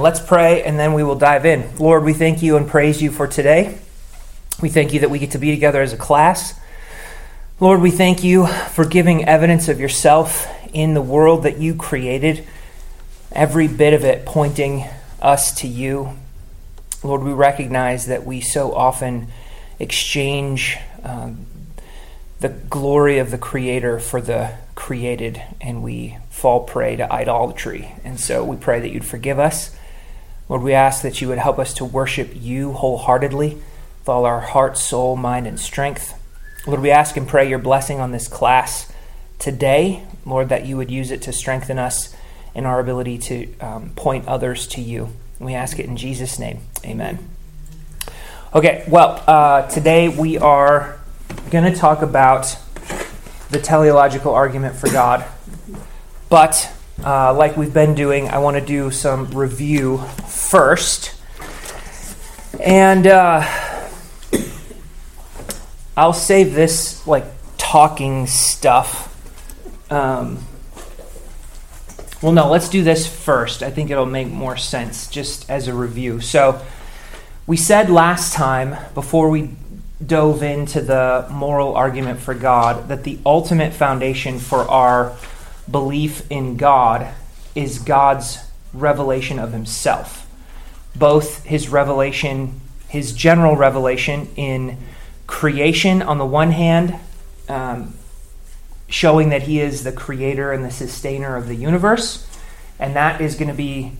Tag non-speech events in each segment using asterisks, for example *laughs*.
Let's pray and then we will dive in. Lord, we thank you and praise you for today. We thank you that we get to be together as a class. Lord, we thank you for giving evidence of yourself in the world that you created, every bit of it pointing us to you. Lord, we recognize that we so often exchange um, the glory of the Creator for the created, and we fall prey to idolatry. And so we pray that you'd forgive us. Lord, we ask that you would help us to worship you wholeheartedly with all our heart, soul, mind, and strength. Lord, we ask and pray your blessing on this class today. Lord, that you would use it to strengthen us in our ability to um, point others to you. we ask it in Jesus' name. Amen. Okay, well, uh, today we are going to talk about the teleological argument for God. But uh, like we've been doing, I want to do some review first. And uh, I'll save this like talking stuff. Um, well, no, let's do this first. I think it'll make more sense just as a review. So, we said last time, before we dove into the moral argument for God, that the ultimate foundation for our belief in God is God's revelation of himself. Both his revelation, his general revelation in creation on the one hand, um, showing that he is the creator and the sustainer of the universe. And that is going to be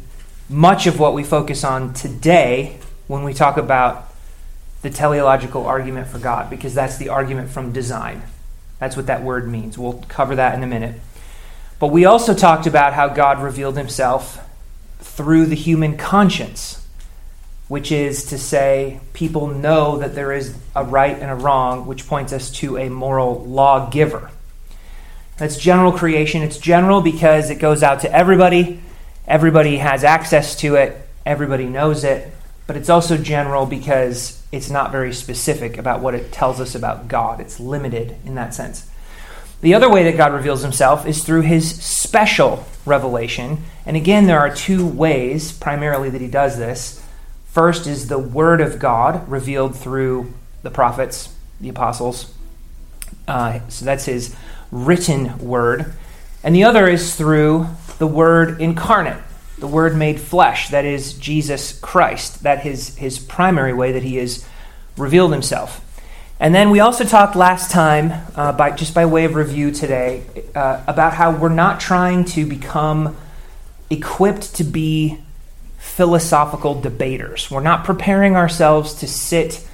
much of what we focus on today when we talk about the teleological argument for God, because that's the argument from design. That's what that word means. We'll cover that in a minute. But we also talked about how God revealed himself through the human conscience, which is to say, people know that there is a right and a wrong, which points us to a moral lawgiver. That's general creation. It's general because it goes out to everybody, everybody has access to it, everybody knows it. But it's also general because it's not very specific about what it tells us about God. It's limited in that sense. The other way that God reveals himself is through his special revelation. And again, there are two ways primarily that he does this. First is the Word of God revealed through the prophets, the apostles. Uh, so that's his written Word. And the other is through the Word incarnate, the Word made flesh, that is Jesus Christ. That is his primary way that he has revealed himself. And then we also talked last time, uh, by, just by way of review today, uh, about how we're not trying to become equipped to be philosophical debaters. We're not preparing ourselves to sit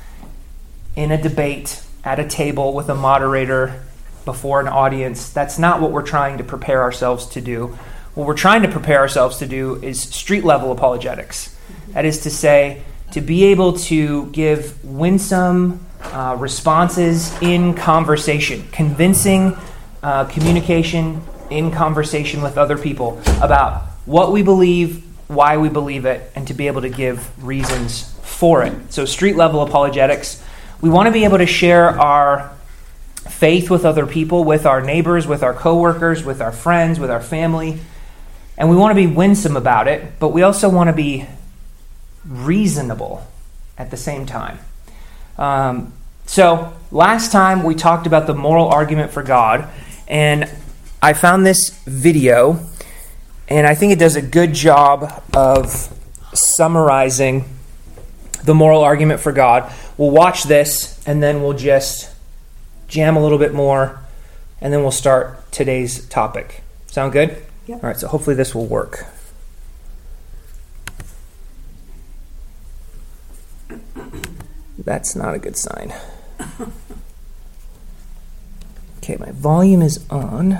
in a debate at a table with a moderator before an audience. That's not what we're trying to prepare ourselves to do. What we're trying to prepare ourselves to do is street level apologetics. That is to say, to be able to give winsome, uh, responses in conversation, convincing uh, communication in conversation with other people about what we believe, why we believe it, and to be able to give reasons for it. So, street level apologetics, we want to be able to share our faith with other people, with our neighbors, with our coworkers, with our friends, with our family. And we want to be winsome about it, but we also want to be reasonable at the same time. Um, so, last time we talked about the moral argument for God, and I found this video, and I think it does a good job of summarizing the moral argument for God. We'll watch this, and then we'll just jam a little bit more, and then we'll start today's topic. Sound good? Yeah. All right, so hopefully this will work. That's not a good sign. Okay, my volume is on.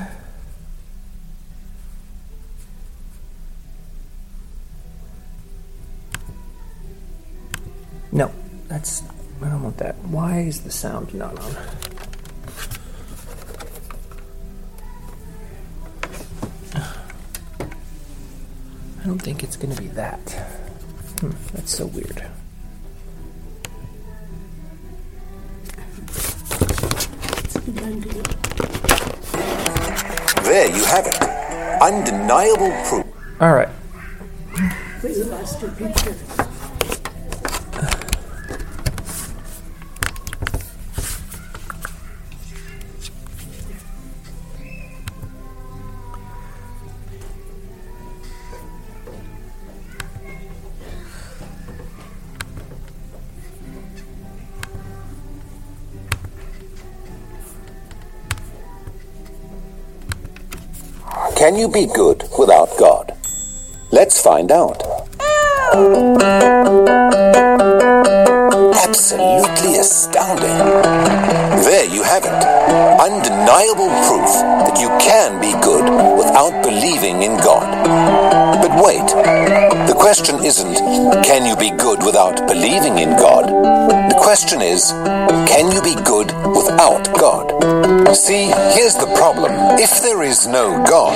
No, that's. I don't want that. Why is the sound not on? I don't think it's to be that. Hmm, that's so weird. There you have it. Undeniable proof. All right. completely lost your picture. Can you be good without God? Let's find out. Absolutely astounding. There you have it. Undeniable proof that you can be good without believing in God. But wait, the question isn't, can you be good without believing in God? The question is, can you be good without God? See, here's the problem. If there is no God,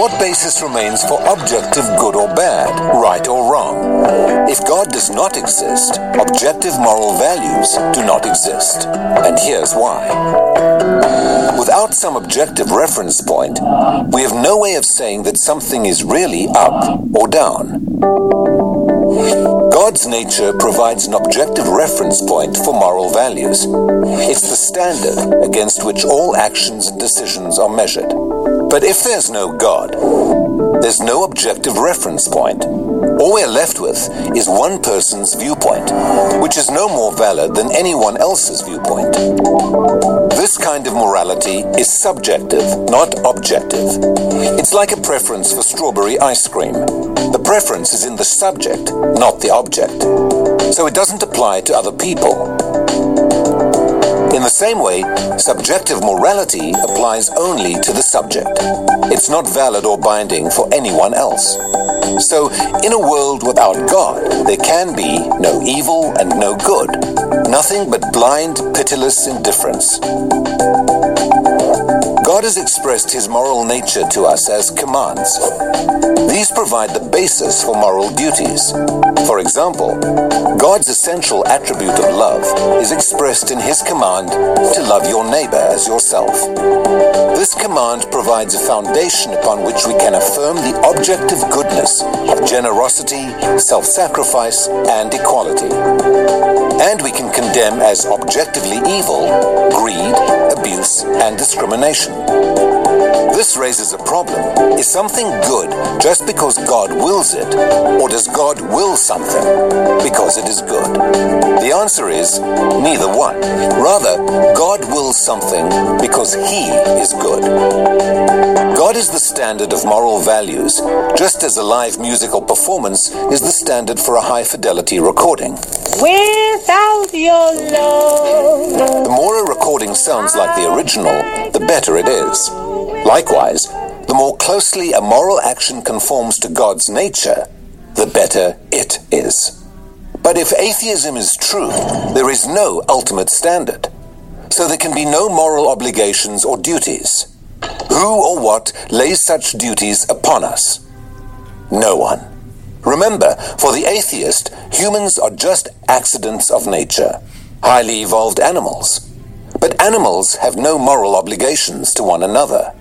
what basis remains for objective good or bad, right or wrong? If God does not exist, objective moral values do not exist. And here's why. Without some objective reference point, we have no way of saying that something is really up or down. God's nature provides an objective reference point for moral values. It's the standard against which all actions and decisions are measured. But if there's no God, there's no objective reference point. All we're left with is one person's viewpoint, which is no more valid than anyone else's viewpoint. This kind of morality is subjective, not objective. It's like a preference for strawberry ice cream. The preference is in the subject, not the object. So it doesn't apply to other people. In the same way, subjective morality applies only to the subject. It's not valid or binding for anyone else. So, in a world without God, there can be no evil and no good, nothing but blind, pitiless indifference. God has expressed his moral nature to us as commands. These provide the basis for moral duties. For example, God's essential attribute of love is expressed in his command to love your neighbor as yourself. This command provides a foundation upon which we can affirm the objective goodness of generosity, self sacrifice, and equality. And we can condemn as objectively evil greed, abuse, and discrimination. This raises a problem. Is something good just because God wills it, or does God will something because it is good? The answer is neither one. Rather, God wills something because He is good. God is the standard of moral values, just as a live musical performance is the standard for a high fidelity recording. Without your love. The more a recording sounds like the original, the better it is. Likewise, the more closely a moral action conforms to God's nature, the better it is. But if atheism is true, there is no ultimate standard. So there can be no moral obligations or duties. Who or what lays such duties upon us? No one. Remember, for the atheist, humans are just accidents of nature, highly evolved animals. But animals have no moral obligations to one another.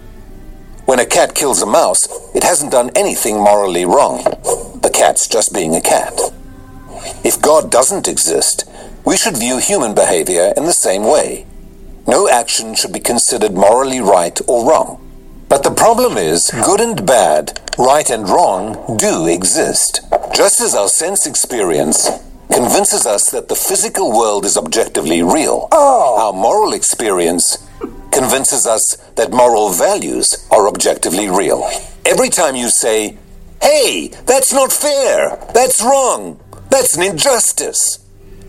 When a cat kills a mouse, it hasn't done anything morally wrong. The cat's just being a cat. If God doesn't exist, we should view human behavior in the same way. No action should be considered morally right or wrong. But the problem is, good and bad, right and wrong do exist. Just as our sense experience convinces us that the physical world is objectively real, oh. our moral experience convinces us that moral values are objectively real. Every time you say, hey, that's not fair, that's wrong, that's an injustice,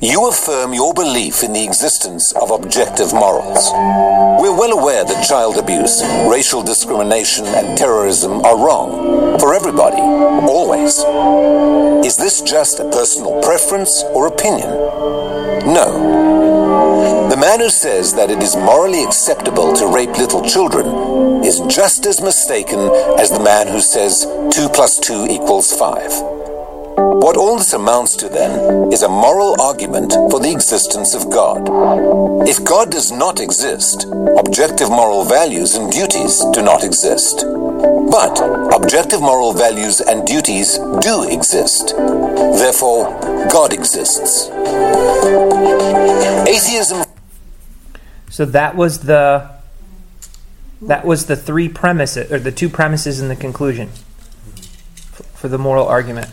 you affirm your belief in the existence of objective morals. We're well aware that child abuse, racial discrimination, and terrorism are wrong for everybody, always. Is this just a personal preference or opinion? No. The man who says that it is morally acceptable to rape little children is just as mistaken as the man who says 2 plus 2 equals 5. What all this amounts to then is a moral argument for the existence of God. If God does not exist, objective moral values and duties do not exist. But objective moral values and duties do exist. Therefore, God exists. Atheism So that was the that was the three premises or the two premises in the conclusion for the moral argument.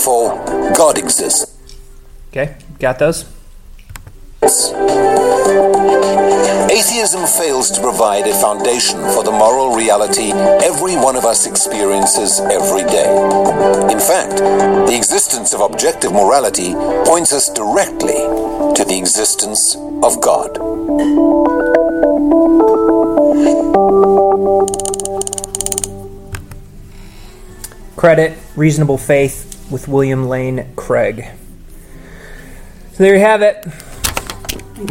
Therefore, God exists. Okay, got those? Atheism fails to provide a foundation for the moral reality every one of us experiences every day. In fact, the existence of objective morality points us directly to the existence of God. Credit Reasonable Faith with William Lane Craig. So there you have it.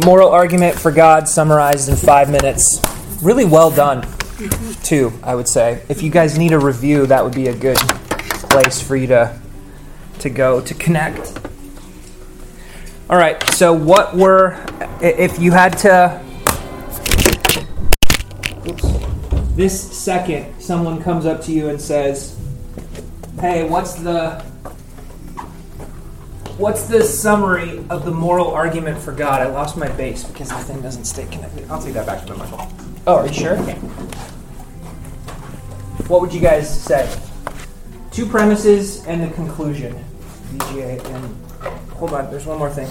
Moral argument for God summarized in five minutes. Really well done, too, I would say. If you guys need a review, that would be a good place for you to, to go to connect. All right, so what were, if you had to, this second, someone comes up to you and says, Hey, what's the what's the summary of the moral argument for God? I lost my base because the thing doesn't stay connected. I'll take that back to the Michael. Oh, are you sure? Okay. What would you guys say? Two premises and the conclusion. VGA and hold on, there's one more thing.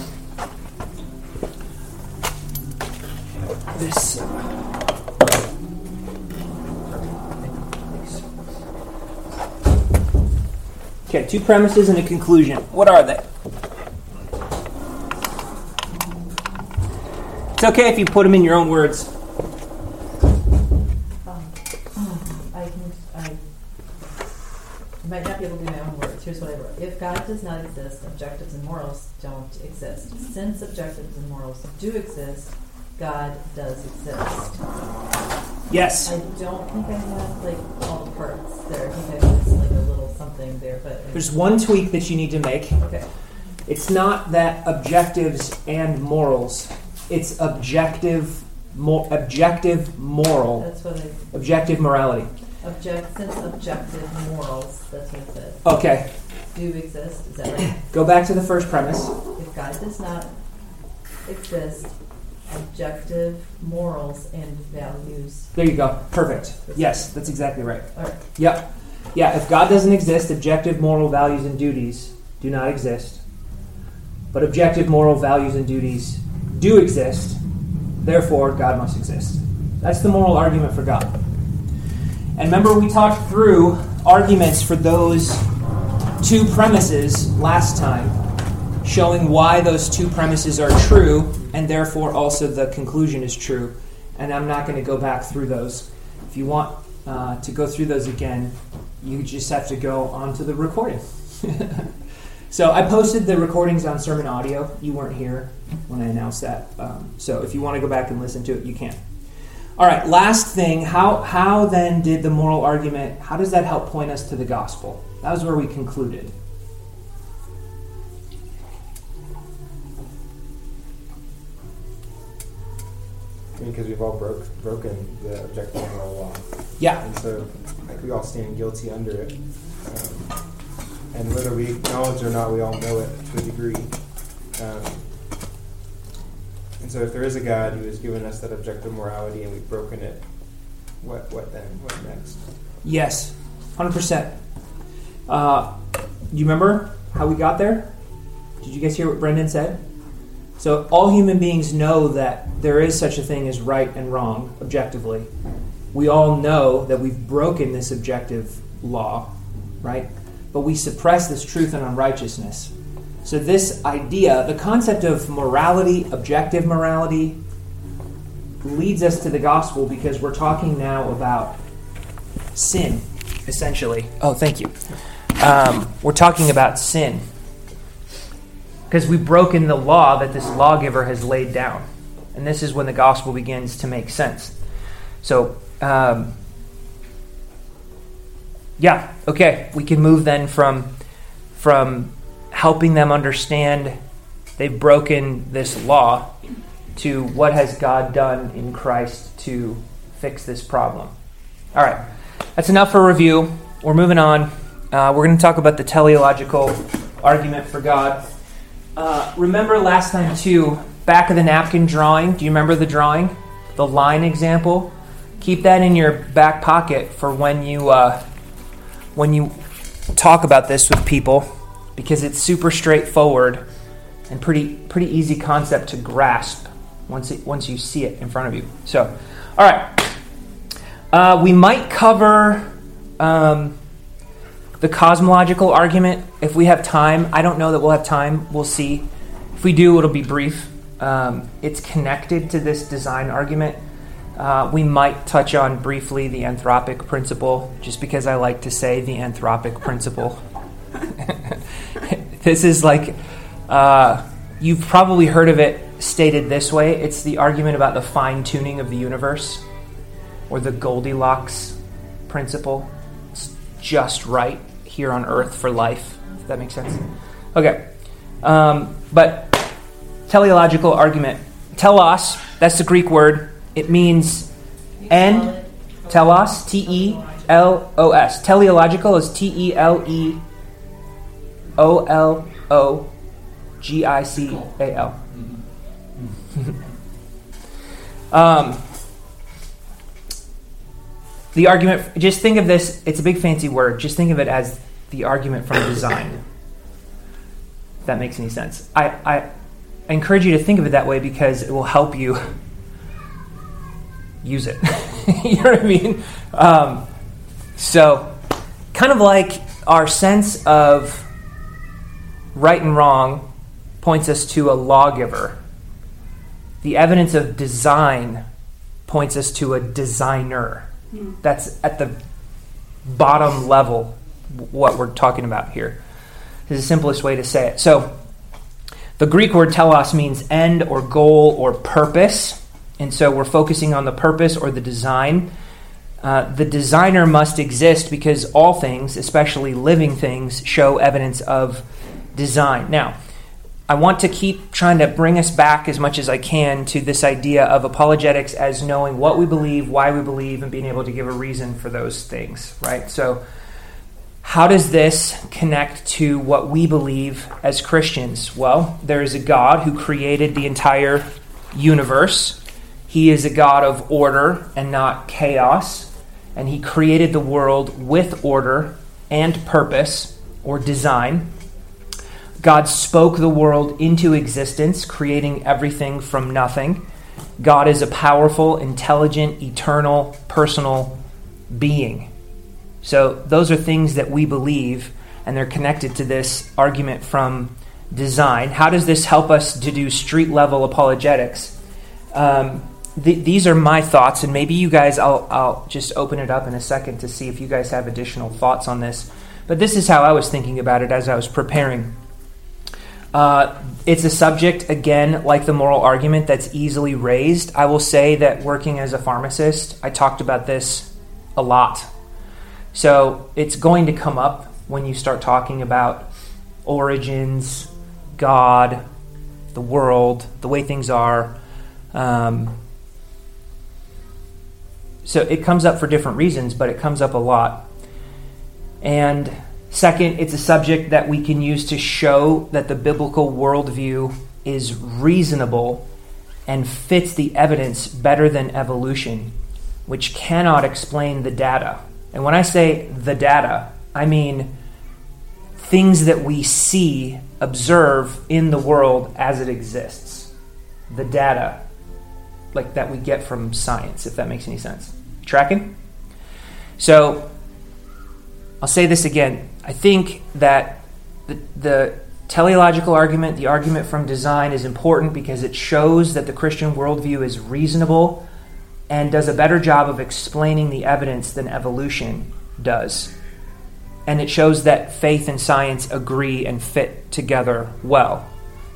This. Uh, okay, two premises and a conclusion. What are they? It's okay if you put them in your own words. Um, I can, I might not be able to do my own words. Here's what I wrote. If God does not exist, objectives and morals don't exist. Since objectives and morals do exist, God does exist. Yes. I don't think I have like all the parts there. I think I missed like a little something there, but There's one tweak that you need to make. okay. It's not that objectives and morals. It's objective, mo- objective moral, That's what I objective morality. object. Since objective morals, that's what it said, Okay, do exist. Is that right? *clears throat* go back to the first premise. If God does not exist, objective morals and values. There you go. Perfect. Yes, that's exactly right. All right. Yep. Yeah, if God doesn't exist, objective moral values and duties do not exist. But objective moral values and duties do exist. Therefore, God must exist. That's the moral argument for God. And remember, we talked through arguments for those two premises last time, showing why those two premises are true, and therefore also the conclusion is true. And I'm not going to go back through those. If you want uh, to go through those again, you just have to go onto the recording. *laughs* so I posted the recordings on Sermon Audio. You weren't here when I announced that. Um, so if you want to go back and listen to it, you can. All right, last thing, how, how then did the moral argument, how does that help point us to the gospel? That was where we concluded. Because we've all broke, broken the objective moral law. Yeah. And so like, we all stand guilty under it. Um, and whether we acknowledge it or not, we all know it to a degree. Um, and so if there is a God who has given us that objective morality and we've broken it, what, what then? What next? Yes, 100%. Uh, do you remember how we got there? Did you guys hear what Brendan said? So, all human beings know that there is such a thing as right and wrong, objectively. We all know that we've broken this objective law, right? But we suppress this truth and unrighteousness. So, this idea, the concept of morality, objective morality, leads us to the gospel because we're talking now about sin, essentially. Oh, thank you. Um, we're talking about sin because we've broken the law that this lawgiver has laid down. And this is when the gospel begins to make sense. So, um, yeah, okay, we can move then from from helping them understand they've broken this law to what has God done in Christ to fix this problem. All right, that's enough for review. We're moving on. Uh, we're going to talk about the teleological argument for God. Uh, remember last time, too, back of the napkin drawing. Do you remember the drawing? The line example? Keep that in your back pocket for when you, uh, when you talk about this with people because it's super straightforward and pretty, pretty easy concept to grasp once, it, once you see it in front of you. So, all right. Uh, we might cover um, the cosmological argument if we have time. I don't know that we'll have time. We'll see. If we do, it'll be brief. Um, it's connected to this design argument. Uh, we might touch on briefly the anthropic principle, just because I like to say the anthropic principle. *laughs* this is like, uh, you've probably heard of it stated this way it's the argument about the fine tuning of the universe or the Goldilocks principle. It's just right here on earth for life, if that makes sense. Okay. Um, but teleological argument. Telos, that's the Greek word. It means end. Telos, T E L O S. Teleological is T E L E O L O G I C A L. *laughs* Um, the argument, just think of this, it's a big fancy word. Just think of it as the argument from design. If that makes any sense. I, I encourage you to think of it that way because it will help you *laughs* use it. *laughs* you know what I mean? Um, so, kind of like our sense of right and wrong points us to a lawgiver. The evidence of design points us to a designer. That's at the bottom level what we're talking about here. This is the simplest way to say it. So, the Greek word telos means end or goal or purpose. And so we're focusing on the purpose or the design. Uh, the designer must exist because all things, especially living things, show evidence of design. Now, I want to keep trying to bring us back as much as I can to this idea of apologetics as knowing what we believe, why we believe, and being able to give a reason for those things, right? So, how does this connect to what we believe as Christians? Well, there is a God who created the entire universe. He is a God of order and not chaos. And He created the world with order and purpose or design. God spoke the world into existence, creating everything from nothing. God is a powerful, intelligent, eternal, personal being. So, those are things that we believe, and they're connected to this argument from design. How does this help us to do street level apologetics? Um, th- these are my thoughts, and maybe you guys, I'll, I'll just open it up in a second to see if you guys have additional thoughts on this. But this is how I was thinking about it as I was preparing. Uh, it's a subject, again, like the moral argument, that's easily raised. I will say that working as a pharmacist, I talked about this a lot. So it's going to come up when you start talking about origins, God, the world, the way things are. Um, so it comes up for different reasons, but it comes up a lot. And Second, it's a subject that we can use to show that the biblical worldview is reasonable and fits the evidence better than evolution, which cannot explain the data. And when I say the data, I mean things that we see, observe in the world as it exists. The data, like that we get from science, if that makes any sense. Tracking? So, I'll say this again. I think that the, the teleological argument, the argument from design, is important because it shows that the Christian worldview is reasonable and does a better job of explaining the evidence than evolution does. And it shows that faith and science agree and fit together well.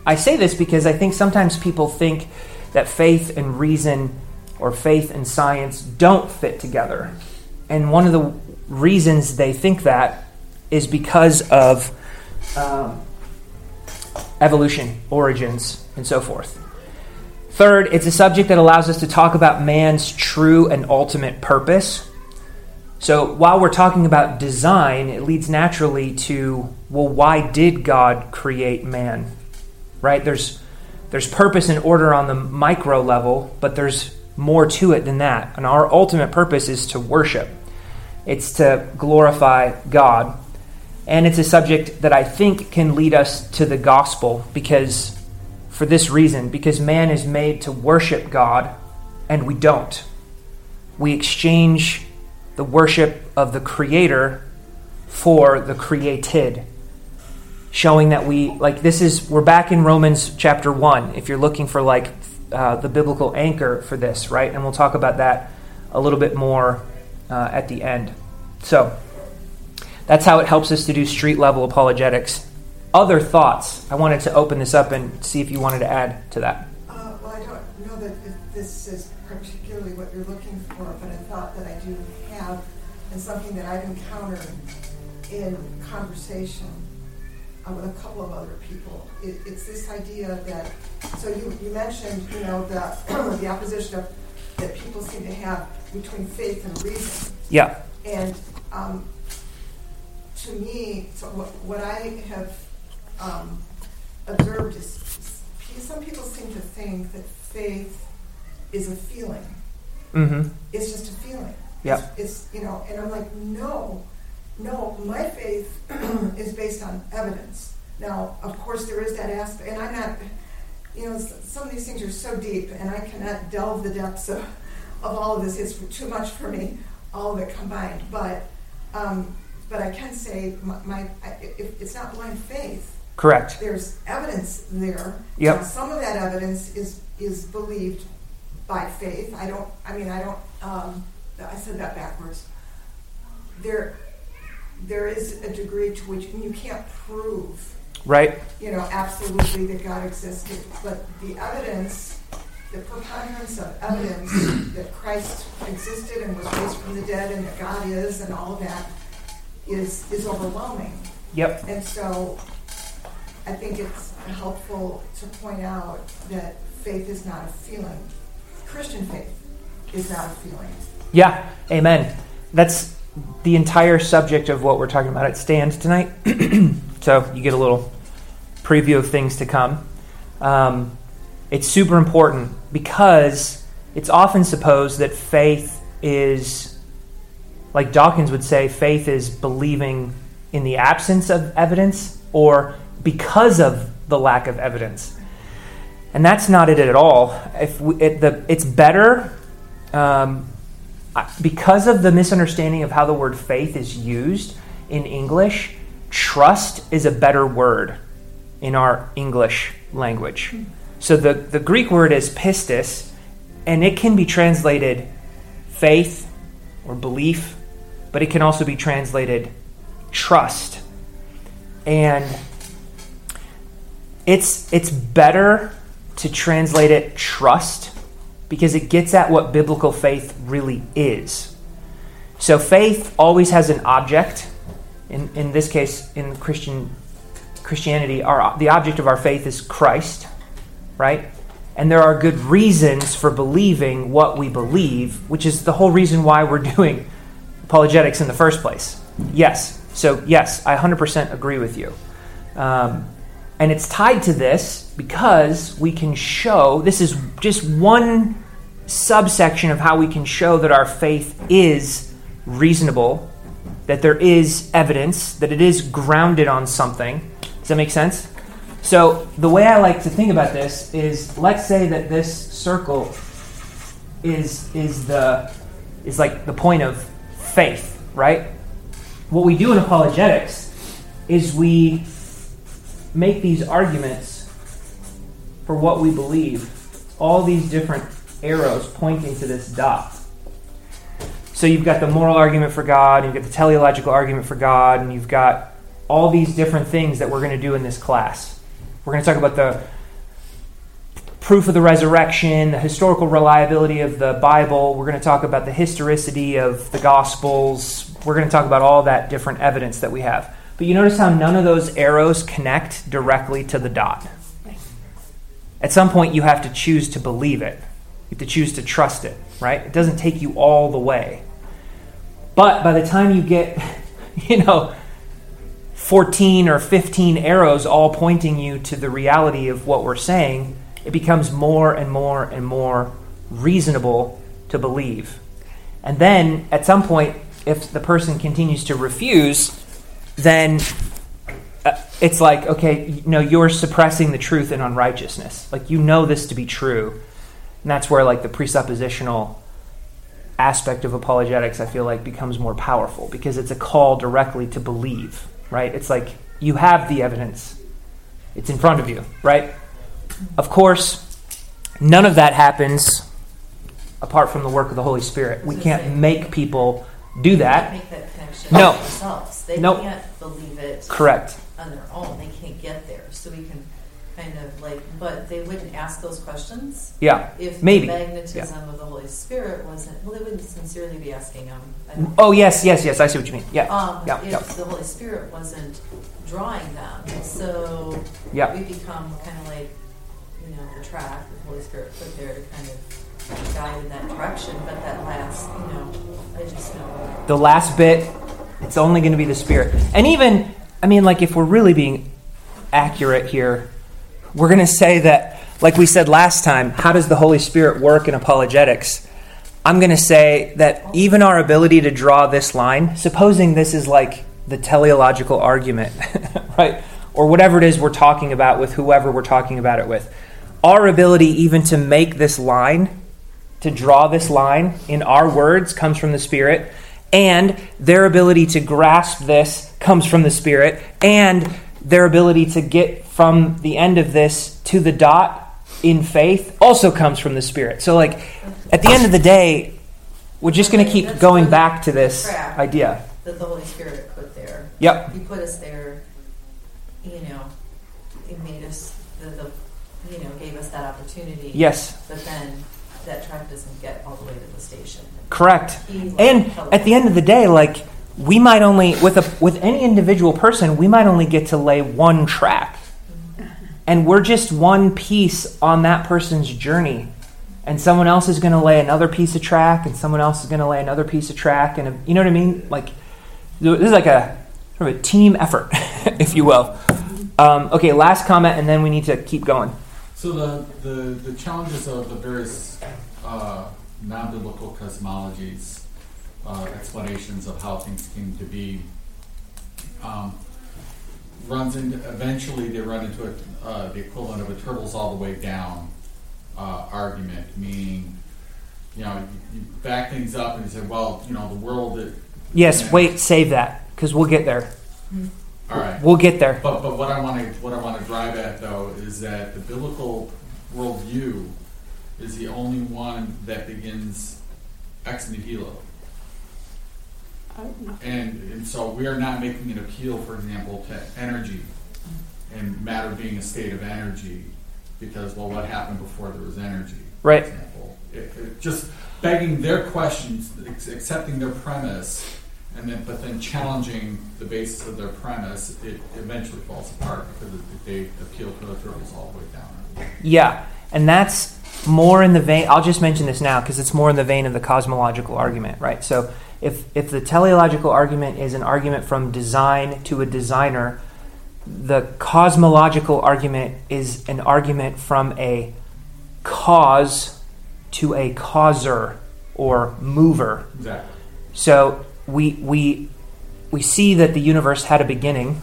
I say this because I think sometimes people think that faith and reason or faith and science don't fit together. And one of the reasons they think that is because of um, evolution, origins, and so forth. Third, it's a subject that allows us to talk about man's true and ultimate purpose. So while we're talking about design, it leads naturally to well, why did God create man? Right? There's there's purpose and order on the micro level, but there's more to it than that. And our ultimate purpose is to worship. It's to glorify God. And it's a subject that I think can lead us to the gospel because for this reason because man is made to worship God and we don't. We exchange the worship of the creator for the created showing that we like this is we're back in romans chapter 1 if you're looking for like uh, the biblical anchor for this right and we'll talk about that a little bit more uh, at the end so that's how it helps us to do street level apologetics other thoughts? I wanted to open this up and see if you wanted to add to that. Uh, well, I don't know that this is particularly what you're looking for, but a thought that I do have, and something that I've encountered in conversation uh, with a couple of other people. It, it's this idea that, so you, you mentioned, you know, the, *clears throat* the opposition of, that people seem to have between faith and reason. Yeah. And um, to me, so what, what I have um, observed is some people seem to think that faith is a feeling. Mm-hmm. It's just a feeling. Yeah. It's, it's, you know, and I'm like, no, no. My faith *clears throat* is based on evidence. Now, of course, there is that aspect, and I'm not. You know, some of these things are so deep, and I cannot delve the depths of, of all of this. It's too much for me, all of it combined. But, um, but I can say, my, my if it's not blind faith Correct. There's evidence there. Yep. Now, some of that evidence is is believed by faith. I don't. I mean, I don't. Um, I said that backwards. There, there is a degree to which you can't prove. Right. You know, absolutely that God existed, but the evidence, the preponderance of evidence that Christ existed and was raised from the dead, and that God is, and all of that, is is overwhelming. Yep. And so I think it's helpful to point out that faith is not a feeling. Christian faith is not a feeling. Yeah, amen. That's the entire subject of what we're talking about at Stand tonight. *clears throat* so you get a little preview of things to come. Um, it's super important because it's often supposed that faith is, like Dawkins would say, faith is believing in the absence of evidence or because of the lack of evidence. And that's not it at all. If we, it, the, it's better um, because of the misunderstanding of how the word faith is used in English. Trust is a better word in our English language. So the, the Greek word is pistis, and it can be translated faith or belief, but it can also be translated trust. And it's it's better to translate it trust because it gets at what biblical faith really is. So faith always has an object. In, in this case, in Christian Christianity, our, the object of our faith is Christ, right? And there are good reasons for believing what we believe, which is the whole reason why we're *laughs* doing apologetics in the first place. Yes. So, yes, I 100% agree with you. Um, and it's tied to this because we can show this is just one subsection of how we can show that our faith is reasonable, that there is evidence, that it is grounded on something. Does that make sense? So, the way I like to think about this is let's say that this circle is is the is like the point of faith, right? What we do in apologetics is we make these arguments for what we believe. All these different arrows pointing to this dot. So you've got the moral argument for God, you've got the teleological argument for God, and you've got all these different things that we're going to do in this class. We're going to talk about the proof of the resurrection, the historical reliability of the Bible. We're going to talk about the historicity of the Gospels. We're going to talk about all that different evidence that we have. But you notice how none of those arrows connect directly to the dot. At some point, you have to choose to believe it. You have to choose to trust it, right? It doesn't take you all the way. But by the time you get, *laughs* you know, 14 or 15 arrows all pointing you to the reality of what we're saying, it becomes more and more and more reasonable to believe. And then at some point, if the person continues to refuse, then uh, it's like, okay, no, you're suppressing the truth in unrighteousness. Like, you know this to be true. And that's where, like, the presuppositional aspect of apologetics, I feel like, becomes more powerful because it's a call directly to believe, right? It's like you have the evidence, it's in front of you, right? Of course, none of that happens apart from the work of the Holy Spirit. We can't make people do that. Make that No. themselves. They Nope. can't believe it Correct. on their own. They can't get there. So we can kind of like, but they wouldn't ask those questions Yeah. if Maybe. the magnetism of the Holy Spirit wasn't. Well, they wouldn't sincerely be asking them. Oh, yes, yes, yes. I see what you mean. Yeah. Um, Yeah, if yeah. the Holy Spirit wasn't drawing them, so Yeah. we become kind of like, you know, the track the Holy Spirit put there to kind of guide in that direction. But that last, you know, I just know. the last bit, it's only going to be the Spirit. And even, I mean, like, if we're really being accurate here, we're going to say that, like we said last time, how does the Holy Spirit work in apologetics? I'm going to say that even our ability to draw this line, supposing this is like the teleological argument, *laughs* right? Or whatever it is we're talking about with whoever we're talking about it with, our ability even to make this line to draw this line in our words comes from the Spirit, and their ability to grasp this comes from the Spirit, and their ability to get from the end of this to the dot in faith also comes from the Spirit. So, like, at the end of the day, we're just going to keep going back to this idea. that the Holy Spirit put there. Yep. He put us there, you know, it made us, the, the you know, gave us that opportunity. Yes, But then that track doesn't get all the way to the station. correct. He, like, And at the end of the day, like we might only with a with any individual person, we might only get to lay one track. And we're just one piece on that person's journey. And someone else is going to lay another piece of track, and someone else is going to lay another piece of track, and you know what I mean? Like this is like a sort of a team effort, *laughs* if you will. Um, okay, last comment, and then we need to keep going. So the, the, the challenges of the various uh, non-biblical cosmologies, uh, explanations of how things came to be, um, runs into eventually they run into a, uh, the equivalent of a turtles all the way down uh, argument, meaning you know you, you back things up and you say, well, you know the world. That, Yes, wait, save that because we'll get there. All right. We'll get there. But but what I want to what I want to drive at though is that the biblical worldview is the only one that begins ex nihilo. And, and so we are not making an appeal, for example, to energy and matter being a state of energy because, well, what happened before there was energy? Right. For example. It, it just begging their questions, accepting their premise, and then but then challenging the basis of their premise, it eventually falls apart because they appeal to the turtles all the way down. Yeah, and that's more in the vein. I'll just mention this now because it's more in the vein of the cosmological argument, right? So if if the teleological argument is an argument from design to a designer, the cosmological argument is an argument from a cause to a causer or mover. Exactly. So we we we see that the universe had a beginning.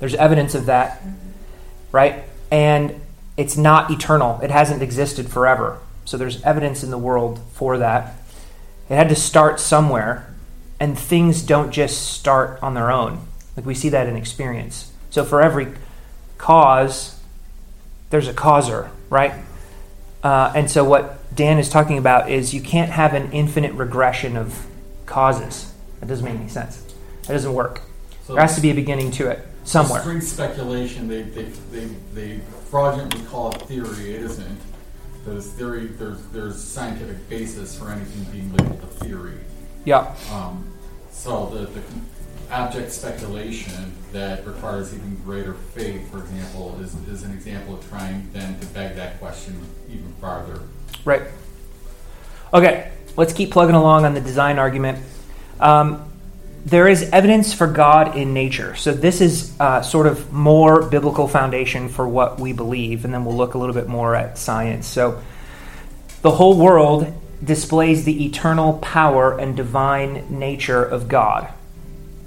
There's evidence of that, right? And it's not eternal. It hasn't existed forever. So there's evidence in the world for that. It had to start somewhere, and things don't just start on their own. Like we see that in experience. So for every cause, there's a causer, right? Uh, and so what Dan is talking about is you can't have an infinite regression of causes. That doesn't make any sense. That doesn't work. So There has to be a beginning to it. somewhere. String speculation, they, they, they, they fraudulently call it theory. It isn't. Because theory, there's, there's scientific basis for anything being labeled a theory. Yeah. Um, so the, the abject speculation that requires even greater faith, for example, is, is an example of trying then to beg that question even farther. Right. Okay, let's keep plugging along on the design argument. Um, there is evidence for God in nature. So, this is uh, sort of more biblical foundation for what we believe, and then we'll look a little bit more at science. So, the whole world displays the eternal power and divine nature of God.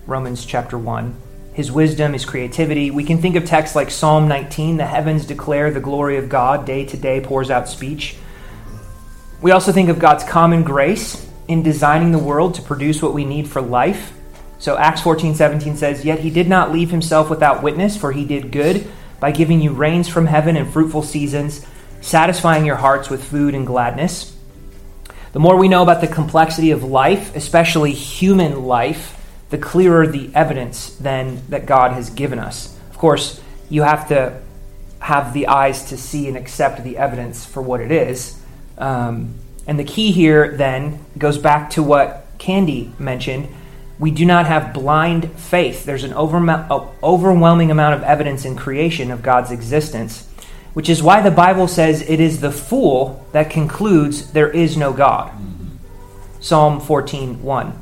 Romans chapter 1. His wisdom, his creativity. We can think of texts like Psalm 19 the heavens declare the glory of God, day to day pours out speech. We also think of God's common grace in designing the world to produce what we need for life. So Acts 14, 17 says, Yet he did not leave himself without witness, for he did good by giving you rains from heaven and fruitful seasons, satisfying your hearts with food and gladness. The more we know about the complexity of life, especially human life, the clearer the evidence then that God has given us. Of course, you have to have the eyes to see and accept the evidence for what it is. Um, and the key here then goes back to what Candy mentioned. We do not have blind faith. There's an overwhelming amount of evidence in creation of God's existence, which is why the Bible says it is the fool that concludes there is no God. Psalm 14:1.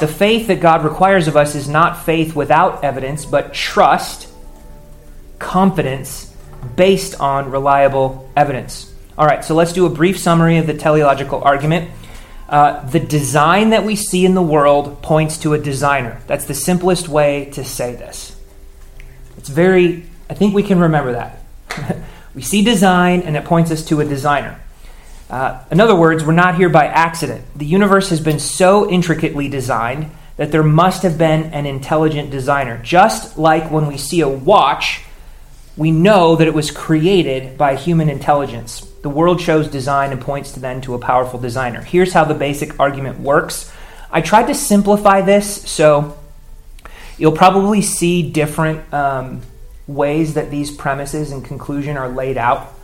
The faith that God requires of us is not faith without evidence, but trust, confidence based on reliable evidence. All right, so let's do a brief summary of the teleological argument. Uh, the design that we see in the world points to a designer. That's the simplest way to say this. It's very, I think we can remember that. *laughs* we see design and it points us to a designer. Uh, in other words, we're not here by accident. The universe has been so intricately designed that there must have been an intelligent designer. Just like when we see a watch, we know that it was created by human intelligence. The world shows design and points to then to a powerful designer. Here's how the basic argument works. I tried to simplify this, so you'll probably see different um, ways that these premises and conclusion are laid out.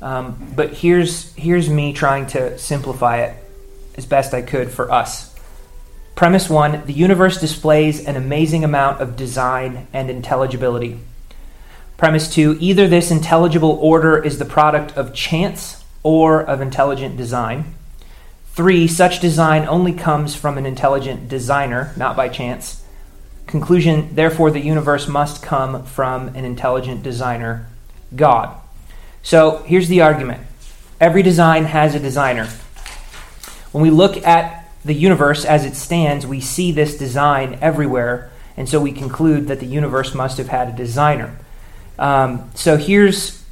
Um, but here's here's me trying to simplify it as best I could for us. Premise one: the universe displays an amazing amount of design and intelligibility. Premise two: either this intelligible order is the product of chance or of intelligent design. Three: such design only comes from an intelligent designer, not by chance. Conclusion: therefore, the universe must come from an intelligent designer, God. So here's the argument every design has a designer. When we look at the universe as it stands, we see this design everywhere, and so we conclude that the universe must have had a designer. Um, so here's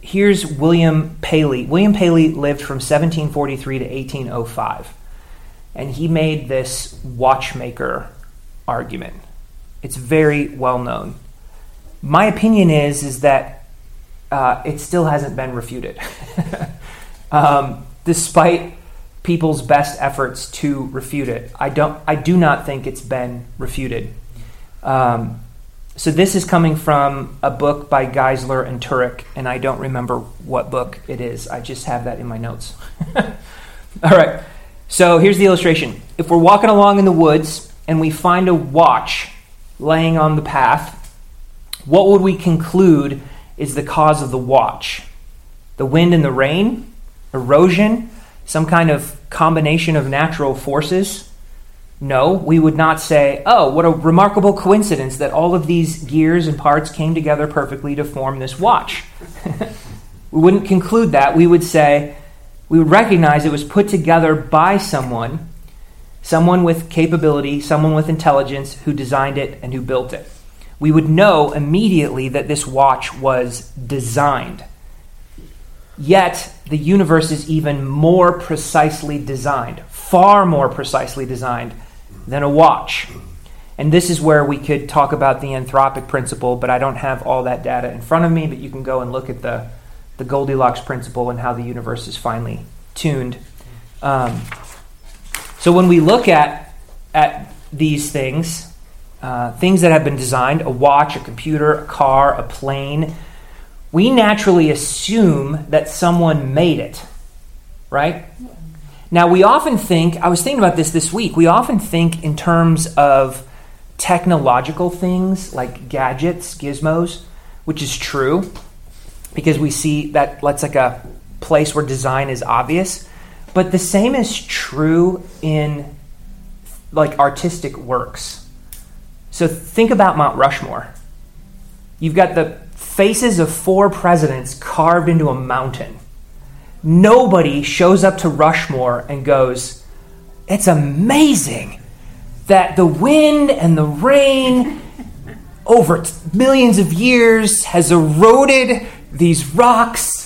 here's William Paley. William Paley lived from 1743 to 1805, and he made this watchmaker argument. It's very well known my opinion is is that uh, it still hasn't been refuted, *laughs* um, despite people's best efforts to refute it. I don't. I do not think it's been refuted. Um, so this is coming from a book by Geisler and Turek, and I don't remember what book it is. I just have that in my notes. *laughs* All right. So here's the illustration. If we're walking along in the woods and we find a watch laying on the path, what would we conclude is the cause of the watch? The wind and the rain? Erosion? Some kind of combination of natural forces? No, we would not say, oh, what a remarkable coincidence that all of these gears and parts came together perfectly to form this watch. *laughs* we wouldn't conclude that. We would say, we would recognize it was put together by someone, someone with capability, someone with intelligence who designed it and who built it we would know immediately that this watch was designed. Yet, the universe is even more precisely designed, far more precisely designed than a watch. And this is where we could talk about the anthropic principle, but I don't have all that data in front of me. But you can go and look at the, the Goldilocks principle and how the universe is finely tuned. Um, so when we look at, at these things, uh, things that have been designed a watch, a computer, a car, a plane we naturally assume that someone made it, right? Now, we often think, I was thinking about this this week, we often think in terms of technological things like gadgets, gizmos, which is true because we see that that's like a place where design is obvious. But the same is true in like artistic works. So think about Mount Rushmore. You've got the faces of four presidents carved into a mountain. Nobody shows up to Rushmore and goes, It's amazing that the wind and the rain over millions of years has eroded these rocks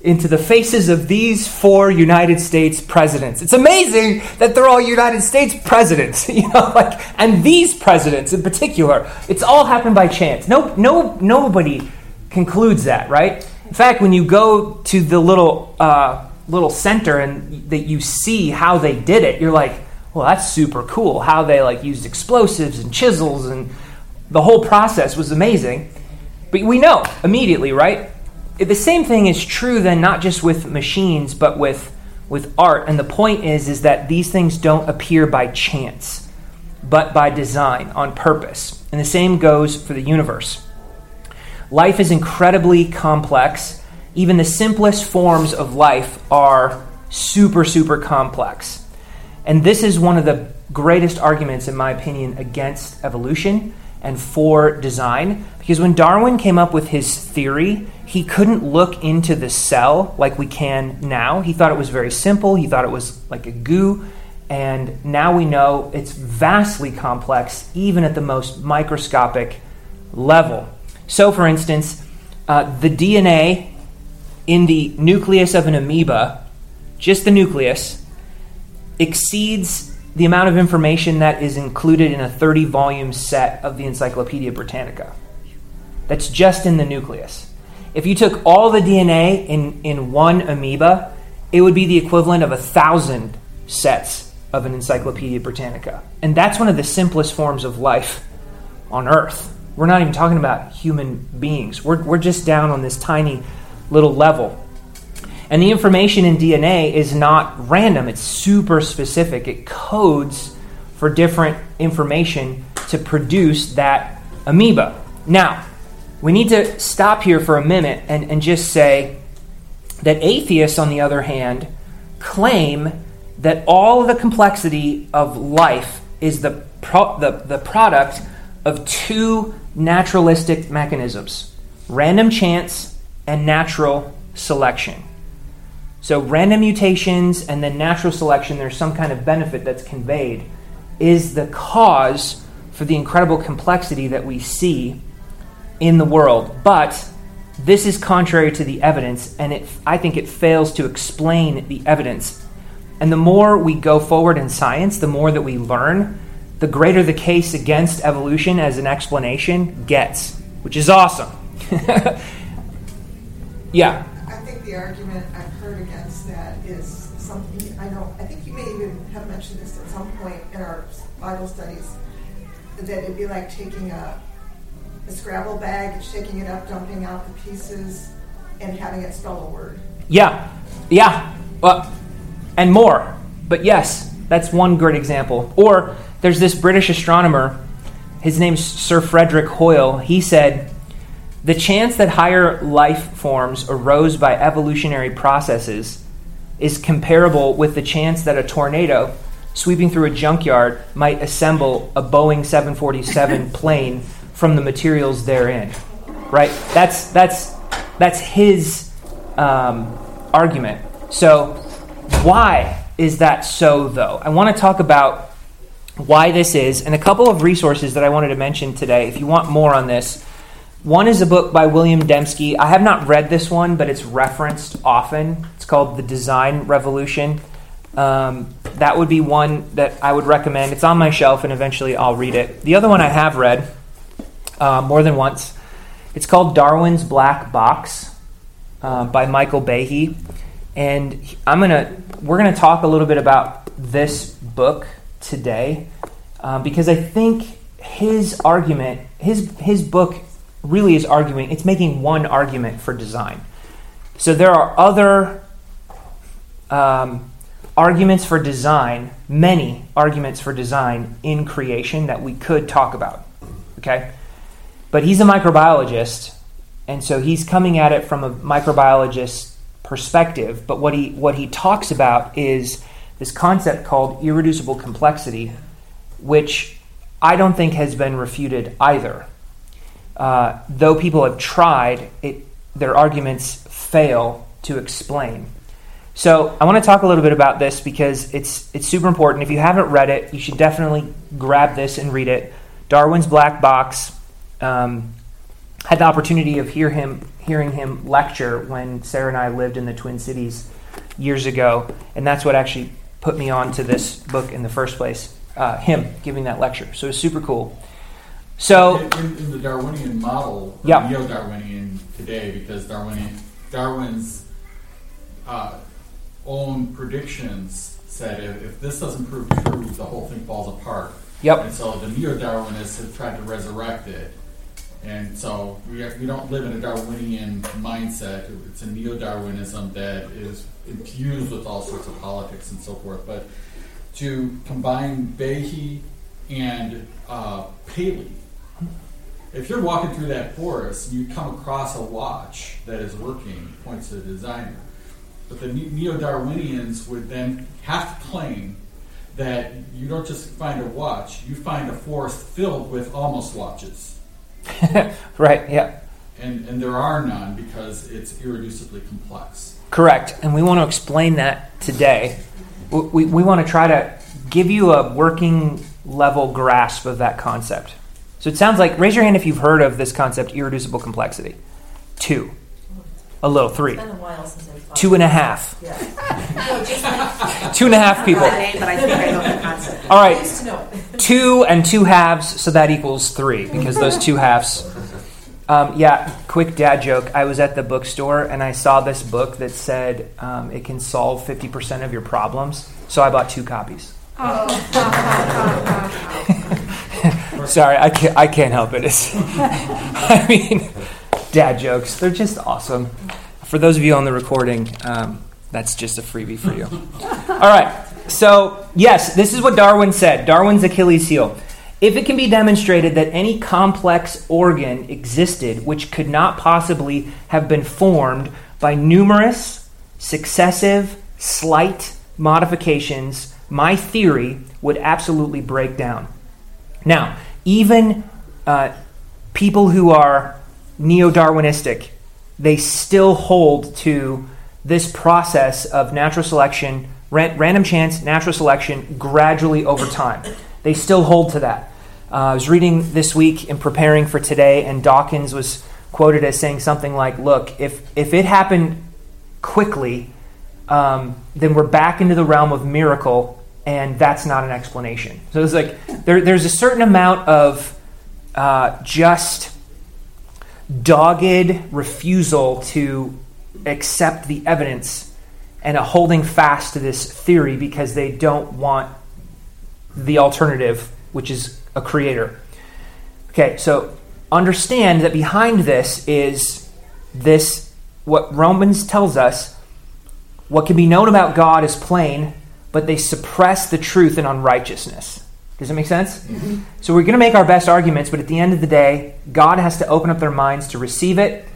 into the faces of these four United States presidents. It's amazing that they're all United States presidents, *laughs* you know, like and these presidents in particular. It's all happened by chance. No no nobody concludes that, right? In fact, when you go to the little uh, little center and that you see how they did it, you're like, well, that's super cool. How they like used explosives and chisels and the whole process was amazing. But we know immediately, right? The same thing is true then, not just with machines, but with with art. And the point is, is that these things don't appear by chance, but by design, on purpose. And the same goes for the universe. Life is incredibly complex. Even the simplest forms of life are super, super complex. And this is one of the greatest arguments, in my opinion, against evolution and for design. Because when Darwin came up with his theory, he couldn't look into the cell like we can now. He thought it was very simple, he thought it was like a goo. And now we know it's vastly complex, even at the most microscopic level. So, for instance, uh, the DNA in the nucleus of an amoeba, just the nucleus, exceeds the amount of information that is included in a 30 volume set of the Encyclopedia Britannica. That's just in the nucleus. If you took all the DNA in, in one amoeba, it would be the equivalent of a thousand sets of an Encyclopedia Britannica. And that's one of the simplest forms of life on Earth. We're not even talking about human beings. We're, we're just down on this tiny little level. And the information in DNA is not random, it's super specific. It codes for different information to produce that amoeba. Now, we need to stop here for a minute and, and just say that atheists, on the other hand, claim that all the complexity of life is the, pro- the, the product of two naturalistic mechanisms random chance and natural selection. So, random mutations and then natural selection, there's some kind of benefit that's conveyed, is the cause for the incredible complexity that we see in the world. But this is contrary to the evidence, and it, I think it fails to explain the evidence. And the more we go forward in science, the more that we learn, the greater the case against evolution as an explanation gets, which is awesome. *laughs* yeah. I think the argument I've heard against that is something, I know, I think you may even have mentioned this at some point in our Bible studies, that it'd be like taking a, a Scrabble bag, shaking it up, dumping out the pieces, and having it spell a word. Yeah. Yeah. Well, and more. But yes, that's one great example. Or there's this British astronomer, his name's Sir Frederick Hoyle. He said, The chance that higher life forms arose by evolutionary processes is comparable with the chance that a tornado sweeping through a junkyard might assemble a Boeing 747 *laughs* plane from the materials therein. Right? That's, that's, that's his um, argument. So, why is that so, though? I want to talk about why this is, and a couple of resources that I wanted to mention today. If you want more on this, one is a book by William Dembski. I have not read this one, but it's referenced often. It's called The Design Revolution. Um, that would be one that I would recommend. It's on my shelf, and eventually I'll read it. The other one I have read uh, more than once. It's called Darwin's Black Box uh, by Michael Behe, and I'm gonna we're gonna talk a little bit about this book today um, because I think his argument, his his book really is arguing. It's making one argument for design. So there are other um, arguments for design, many arguments for design in creation that we could talk about. Okay, but he's a microbiologist, and so he's coming at it from a microbiologist perspective. But what he what he talks about is this concept called irreducible complexity, which I don't think has been refuted either. Uh, though people have tried, it, their arguments fail to explain. So I want to talk a little bit about this because it's it's super important. If you haven't read it, you should definitely grab this and read it. Darwin's Black Box. Um, had the opportunity of hear him hearing him lecture when Sarah and I lived in the Twin Cities years ago, and that's what actually put me on to this book in the first place. Uh, him giving that lecture, so it was super cool. So in, in, the Darwinian model, Yeah. neo-Darwinian today, because Darwinian Darwin's uh, own predictions said if, if this doesn't prove true, the whole thing falls apart. Yep. And so the neo-Darwinists have tried to resurrect it. And so we, we don't live in a Darwinian mindset. It's a neo-Darwinism that is infused with all sorts of politics and so forth. But to combine Behe and uh, Paley, if you're walking through that forest and you come across a watch that is working, points to the designer. But the neo Darwinians would then have to claim that you don't just find a watch, you find a forest filled with almost watches. *laughs* right, yeah. And, and there are none because it's irreducibly complex. Correct. And we want to explain that today. We, we, we want to try to give you a working level grasp of that concept. So it sounds like, raise your hand if you've heard of this concept, irreducible complexity. Two. A little, three. It's been a while since I've. Two and a half. Yeah. No, just like, Two and a half people. But I I concept. All right. to know. *laughs* two and two halves, so that equals three because those two halves. Um, yeah, quick dad joke. I was at the bookstore and I saw this book that said um, it can solve 50% of your problems. So I bought two copies. *laughs* *laughs* Sorry, I can't, I can't help it. It's, I mean, dad jokes, they're just awesome. For those of you on the recording, um, that's just a freebie for you. All right. So, yes, this is what Darwin said Darwin's Achilles heel. If it can be demonstrated that any complex organ existed which could not possibly have been formed by numerous, successive, slight modifications, my theory would absolutely break down. Now, even uh, people who are neo Darwinistic, they still hold to this process of natural selection, random chance, natural selection, gradually over time. They still hold to that. Uh, I was reading this week in preparing for today, and Dawkins was quoted as saying something like, Look, if, if it happened quickly, um, then we're back into the realm of miracle, and that's not an explanation. So it's like there, there's a certain amount of uh, just dogged refusal to accept the evidence and a holding fast to this theory because they don't want the alternative, which is a creator. Okay, so understand that behind this is this what Romans tells us what can be known about God is plain, but they suppress the truth in unrighteousness. Does that make sense? Mm-hmm. So we're going to make our best arguments, but at the end of the day, God has to open up their minds to receive it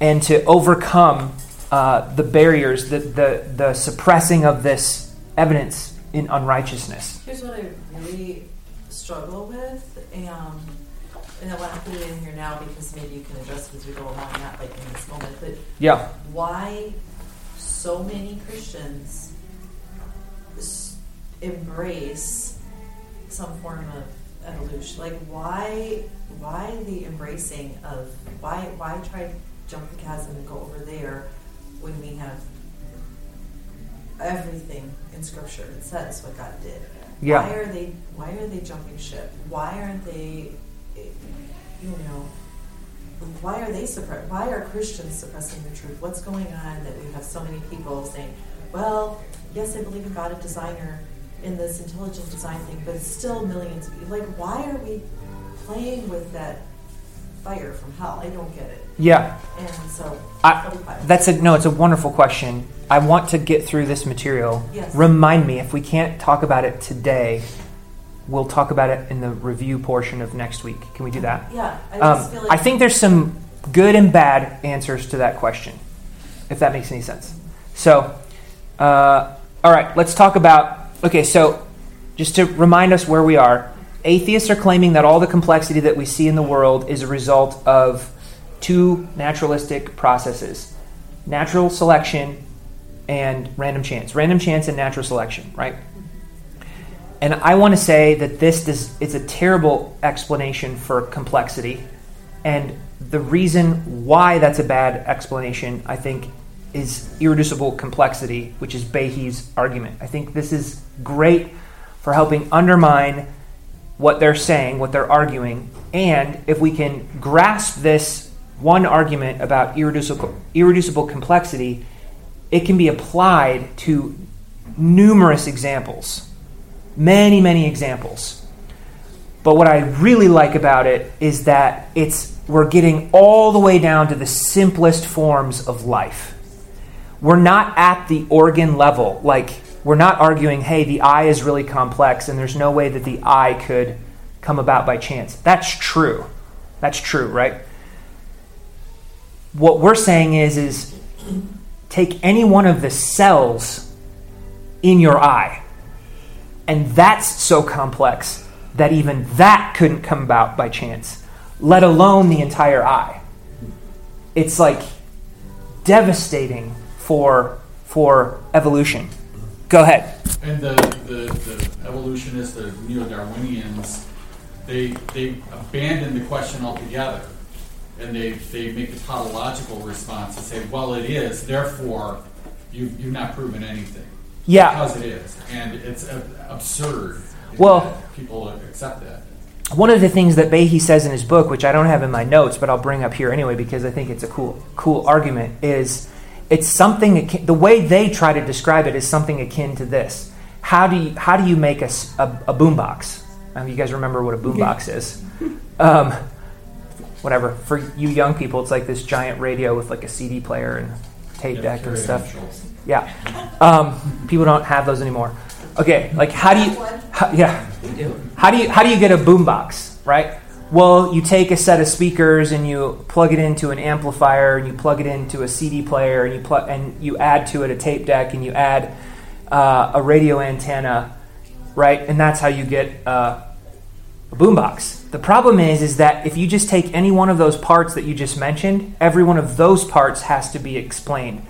and to overcome uh, the barriers, the, the, the suppressing of this evidence in unrighteousness. Here's what I really struggle with, um, and I want to put it in here now because maybe you can address it as we go along, not like in this moment, but Yeah. why so many Christians embrace some form of evolution. Like why why the embracing of why why try to jump the chasm and go over there when we have everything in scripture that says what God did. Yeah. Why are they why are they jumping ship? Why aren't they you know why are they suppress? Why are Christians suppressing the truth? What's going on that we have so many people saying, "Well, yes, I believe in God, a designer, in this intelligent design thing, but still millions of people." Like, why are we? playing with that fire from hell. I don't get it. Yeah. And so, I, that's a no. It's a wonderful question. I want to get through this material. Yes. Remind me if we can't talk about it today. We'll talk about it in the review portion of next week. Can we do that? yeah, I Um, like I think there's some good and bad answers to that question, if that makes any sense. So, uh, all right, let's talk about. Okay, so just to remind us where we are, atheists are claiming that all the complexity that we see in the world is a result of two naturalistic processes natural selection and random chance. Random chance and natural selection, right? And I want to say that this is a terrible explanation for complexity. And the reason why that's a bad explanation, I think, is irreducible complexity, which is Behe's argument. I think this is great for helping undermine what they're saying, what they're arguing. And if we can grasp this one argument about irreducible, irreducible complexity, it can be applied to numerous examples many, many examples. But what I really like about it is that it's we're getting all the way down to the simplest forms of life. We're not at the organ level. Like we're not arguing, hey, the eye is really complex and there's no way that the eye could come about by chance. That's true. That's true, right? What we're saying is is take any one of the cells in your eye and that's so complex that even that couldn't come about by chance, let alone the entire eye. It's like devastating for, for evolution. Go ahead. And the, the, the evolutionists, the neo-Darwinians, they, they abandon the question altogether. And they, they make a tautological response and say, well, it is, therefore, you, you've not proven anything. Yeah. Because it is. And it's absurd. Well- people accept that. One of the things that Behe says in his book, which I don't have in my notes, but I'll bring up here anyway because I think it's a cool, cool argument, is it's something akin, the way they try to describe it is something akin to this. How do you, how do you make a a boombox? Um, you guys remember what a boombox is? *laughs* Um, whatever. For you young people, it's like this giant radio with like a CD player and tape Yeah, deck and stuff. Schultz. Yeah. Um, people don't have those anymore. Okay, like how do you? How, yeah. How do you how do you get a boombox? Right. Well, you take a set of speakers and you plug it into an amplifier and you plug it into a CD player and you and you add to it a tape deck and you add uh, a radio antenna, right? And that's how you get uh, a boombox. The problem is, is that if you just take any one of those parts that you just mentioned, every one of those parts has to be explained.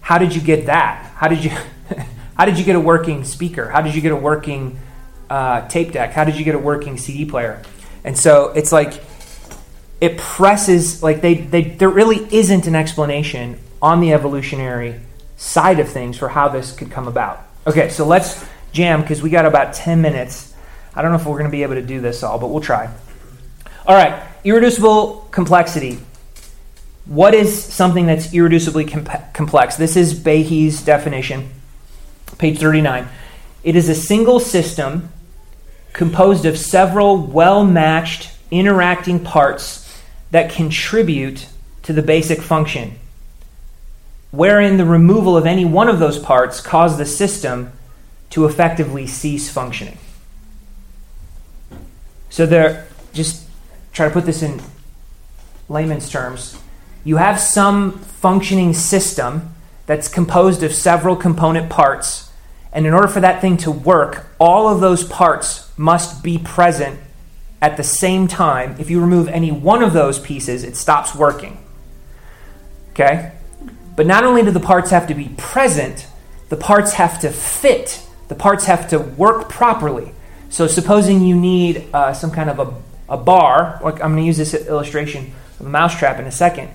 How did you get that? How did you, *laughs* how did you get a working speaker? How did you get a working uh, tape deck? How did you get a working CD player? And so it's like it presses like they, they there really isn't an explanation on the evolutionary side of things for how this could come about. Okay, so let's jam because we got about 10 minutes. I don't know if we're going to be able to do this all, but we'll try. All right, irreducible complexity. What is something that's irreducibly comp- complex? This is Behe's definition, page 39. It is a single system composed of several well matched interacting parts that contribute to the basic function, wherein the removal of any one of those parts caused the system to effectively cease functioning. So there, just try to put this in layman's terms. You have some functioning system that's composed of several component parts, and in order for that thing to work, all of those parts must be present at the same time. If you remove any one of those pieces, it stops working. Okay? But not only do the parts have to be present, the parts have to fit. The parts have to work properly. So, supposing you need uh, some kind of a, a bar, like I'm going to use this illustration of a mousetrap in a second.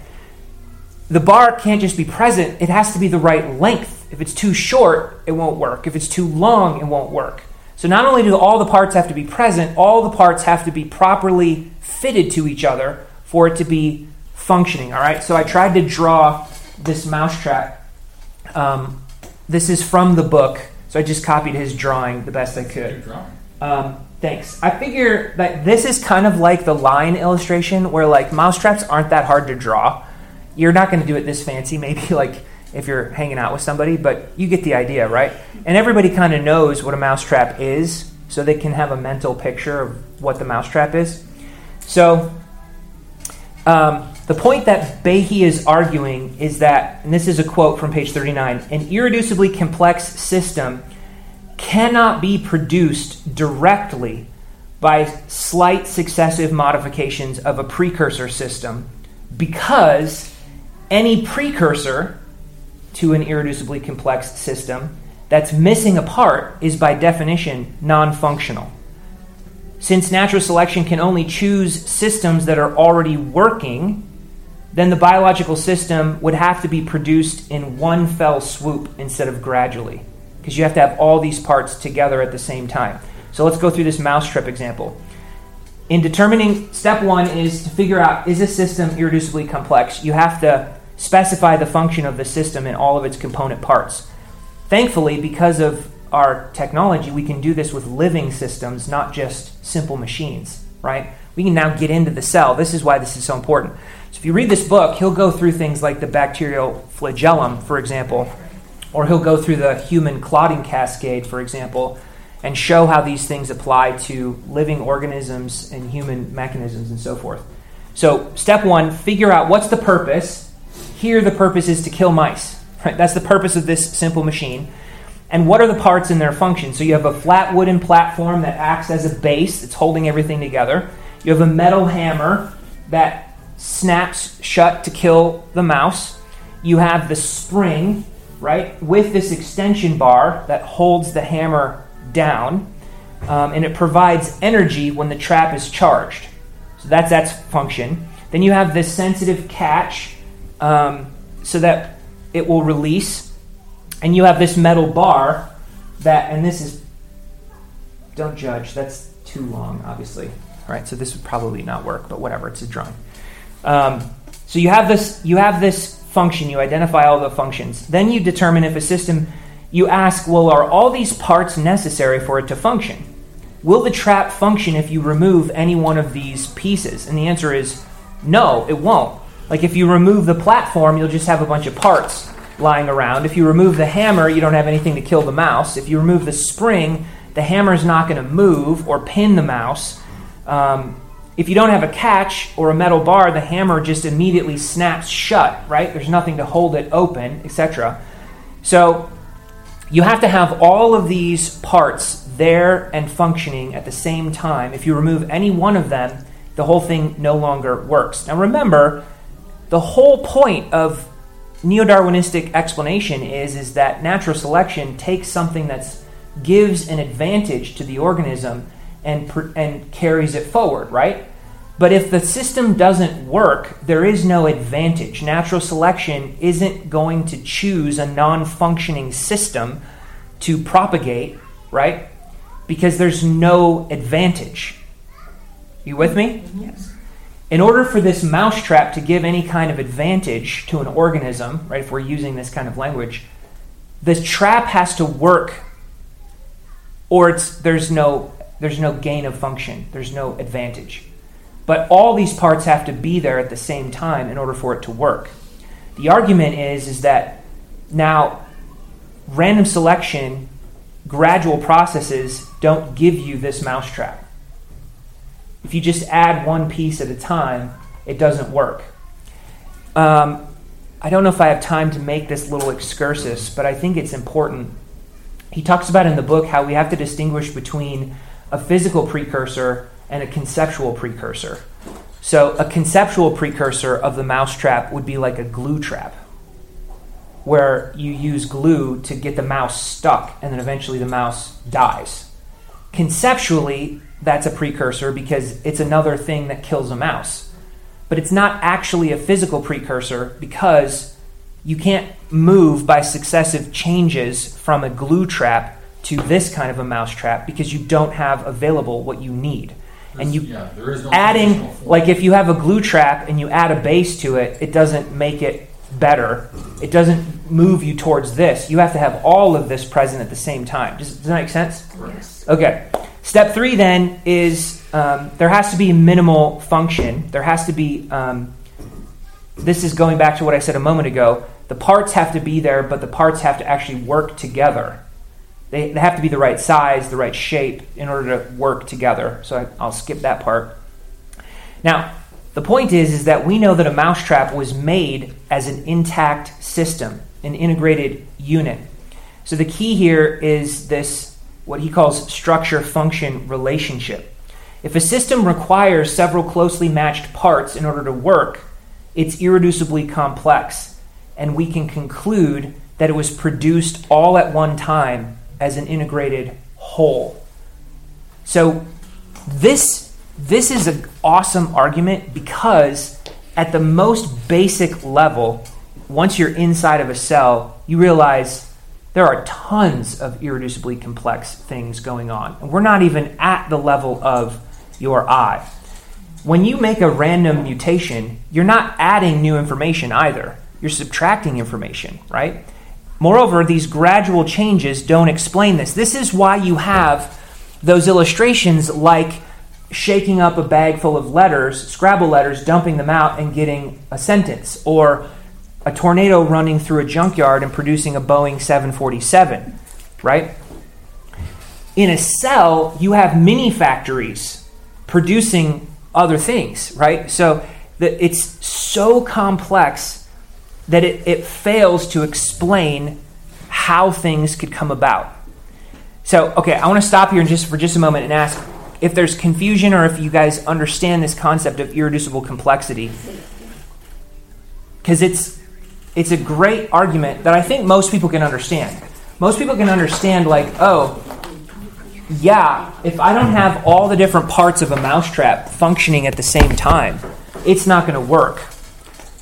The bar can't just be present, it has to be the right length. If it's too short, it won't work. If it's too long, it won't work. So, not only do all the parts have to be present, all the parts have to be properly fitted to each other for it to be functioning. All right, so I tried to draw this mousetrap. Um, this is from the book, so I just copied his drawing the best I could. Um, Thanks. I figure that this is kind of like the line illustration where like mousetraps aren't that hard to draw. You're not going to do it this fancy, *laughs* maybe like if you're hanging out with somebody, but you get the idea, right? And everybody kind of knows what a mousetrap is, so they can have a mental picture of what the mousetrap is. So, um, the point that Behe is arguing is that, and this is a quote from page 39 an irreducibly complex system cannot be produced directly by slight successive modifications of a precursor system because any precursor to an irreducibly complex system that's missing a part is by definition non functional. Since natural selection can only choose systems that are already working, then the biological system would have to be produced in one fell swoop instead of gradually because you have to have all these parts together at the same time. So let's go through this mousetrap example. In determining, step one is to figure out is a system irreducibly complex? You have to specify the function of the system in all of its component parts. Thankfully, because of our technology, we can do this with living systems, not just simple machines, right? We can now get into the cell. This is why this is so important. So if you read this book, he'll go through things like the bacterial flagellum, for example, or he'll go through the human clotting cascade, for example, and show how these things apply to living organisms and human mechanisms and so forth. So, step one, figure out what's the purpose. Here, the purpose is to kill mice. Right? That's the purpose of this simple machine. And what are the parts and their function? So, you have a flat wooden platform that acts as a base, it's holding everything together. You have a metal hammer that snaps shut to kill the mouse. You have the spring right, with this extension bar that holds the hammer down, um, and it provides energy when the trap is charged. So that's that's function. Then you have this sensitive catch um, so that it will release, and you have this metal bar that, and this is, don't judge, that's too long, obviously. All right, so this would probably not work, but whatever, it's a drawing. Um, so you have this, you have this function, you identify all the functions. Then you determine if a system, you ask, well, are all these parts necessary for it to function? Will the trap function if you remove any one of these pieces? And the answer is no, it won't. Like if you remove the platform, you'll just have a bunch of parts lying around. If you remove the hammer, you don't have anything to kill the mouse. If you remove the spring, the hammer is not going to move or pin the mouse. Um, if you don't have a catch or a metal bar, the hammer just immediately snaps shut, right? There's nothing to hold it open, etc. So you have to have all of these parts there and functioning at the same time. If you remove any one of them, the whole thing no longer works. Now remember, the whole point of neo-Darwinistic explanation is is that natural selection takes something that gives an advantage to the organism and, and carries it forward, right? But if the system doesn't work, there is no advantage. Natural selection isn't going to choose a non functioning system to propagate, right? Because there's no advantage. You with me? Yes. In order for this mousetrap to give any kind of advantage to an organism, right, if we're using this kind of language, the trap has to work or it's, there's no there's no gain of function, there's no advantage. But all these parts have to be there at the same time in order for it to work. The argument is, is that now random selection, gradual processes don't give you this mousetrap. If you just add one piece at a time, it doesn't work. Um, I don't know if I have time to make this little excursus, but I think it's important. He talks about in the book how we have to distinguish between a physical precursor and a conceptual precursor. So, a conceptual precursor of the mousetrap would be like a glue trap, where you use glue to get the mouse stuck and then eventually the mouse dies. Conceptually, that's a precursor because it's another thing that kills a mouse. But it's not actually a physical precursor because you can't move by successive changes from a glue trap to this kind of a mousetrap because you don't have available what you need. And you yeah, there is no adding like if you have a glue trap and you add a base to it, it doesn't make it better. It doesn't move you towards this. You have to have all of this present at the same time. Does, does that make sense? Yes. Okay. Step three then is um, there has to be minimal function. There has to be, um, this is going back to what I said a moment ago. The parts have to be there, but the parts have to actually work together. They, they have to be the right size, the right shape in order to work together. So I, I'll skip that part. Now, the point is, is that we know that a mousetrap was made as an intact system, an integrated unit. So the key here is this, what he calls structure function relationship. If a system requires several closely matched parts in order to work, it's irreducibly complex, and we can conclude that it was produced all at one time as an integrated whole. So this this is an awesome argument because at the most basic level, once you're inside of a cell, you realize there are tons of irreducibly complex things going on. And we're not even at the level of your eye. When you make a random mutation, you're not adding new information either. You're subtracting information, right? Moreover, these gradual changes don't explain this. This is why you have those illustrations like shaking up a bag full of letters, Scrabble letters, dumping them out and getting a sentence, or a tornado running through a junkyard and producing a Boeing 747, right? In a cell, you have mini factories producing other things, right? So that it's so complex that it, it fails to explain how things could come about. So, okay, I want to stop here and just for just a moment and ask if there's confusion or if you guys understand this concept of irreducible complexity. Because it's it's a great argument that I think most people can understand. Most people can understand, like, oh, yeah, if I don't have all the different parts of a mousetrap functioning at the same time, it's not going to work.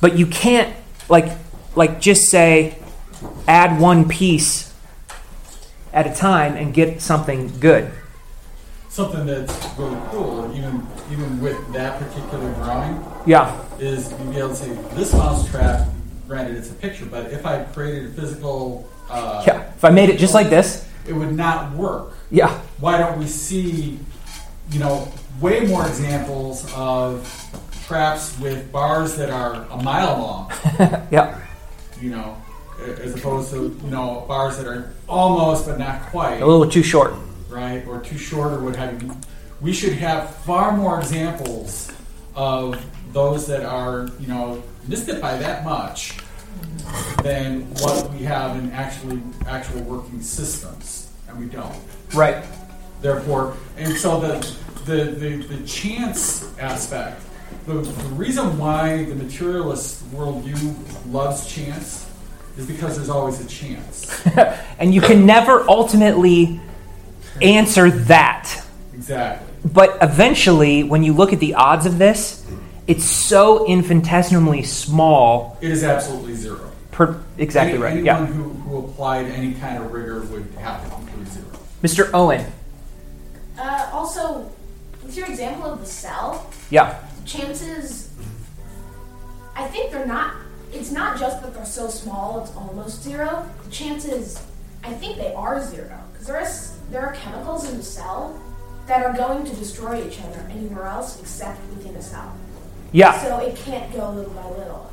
But you can't, like, like just say, add one piece at a time and get something good something that's really cool, even even with that particular drawing, Yeah. is you'd be able to say this mouse trap. Granted, it's a picture, but if I created a physical, uh, Yeah. If I made it just like this, it would not work. yeah. Why don't we see, you know, way more examples of traps with bars that are a mile long? *laughs* Yeah. you know, as opposed to you know bars that are almost but not quite. A little too short. right, or too short, or what have you. We should have far more examples of those that are, you know, missed it by that much than what we have in actually actual working systems, and we don't. Right. Therefore, and so the the, the, the chance aspect, the, the reason why the materialist worldview loves chance is because there's always a chance. *laughs* And you can never ultimately answer that. Exactly. But eventually, when you look at the odds of this, it's so infinitesimally small. It is absolutely. Per, exactly Any- right. Anyone Yeah. who, who applied any kind of rigor would have to conclude zero. Mr. Owen. Uh, also, with your example of the cell, Yeah. chances. I think they're not. It's not just that they're so small; it's almost zero. The chances, I think they are zero because there is there are chemicals in the cell that are going to destroy each other anywhere else except within a cell. Yeah. So it can't go little by little,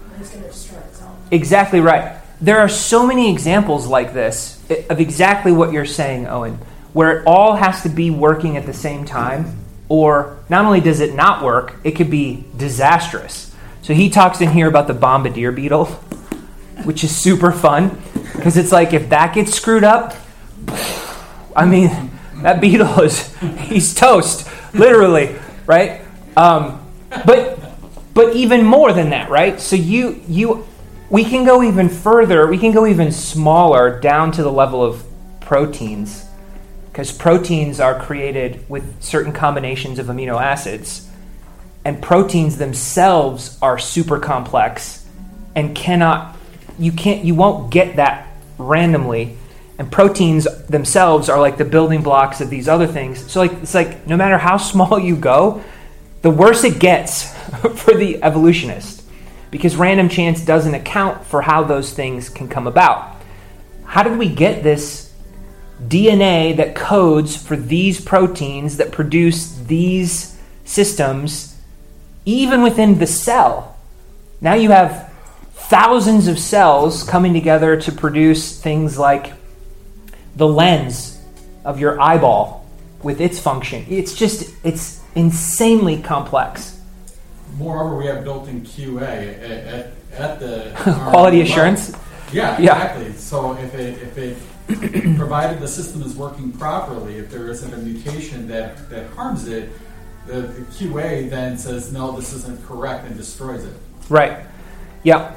Exactly right. There are so many examples like this of exactly what you're saying, Owen, where it all has to be working at the same time, or not only does it not work, it could be disastrous. So he talks in here about the bombardier beetle, *laughs* which is super fun because it's like if that gets screwed up, *sighs* I mean, that beetle is *laughs* he's toast, literally, right? Um, but but even more than that, right? So you you we can go even further. We can go even smaller down to the level of proteins because proteins are created with certain combinations of amino acids and proteins themselves are super complex and cannot you can't you won't get that randomly and proteins themselves are like the building blocks of these other things so like it's like no matter how *laughs* small you go the worse it gets *laughs* for the evolutionist because random chance doesn't account for how those things can come about how did we get this DNA that codes for these proteins that produce these systems, even within the cell. Now you have thousands of cells coming together to produce things like the lens of your eyeball with its function. It's just, it's insanely complex. Moreover, we have built-in QA at, at, at the *laughs* Quality assurance? Yeah, Yeah. exactly. So if it if it *clears throat* provided the system is working properly, if there isn't a mutation that, that harms it, the, the QA then says no, this isn't correct and destroys it. Right. Yeah.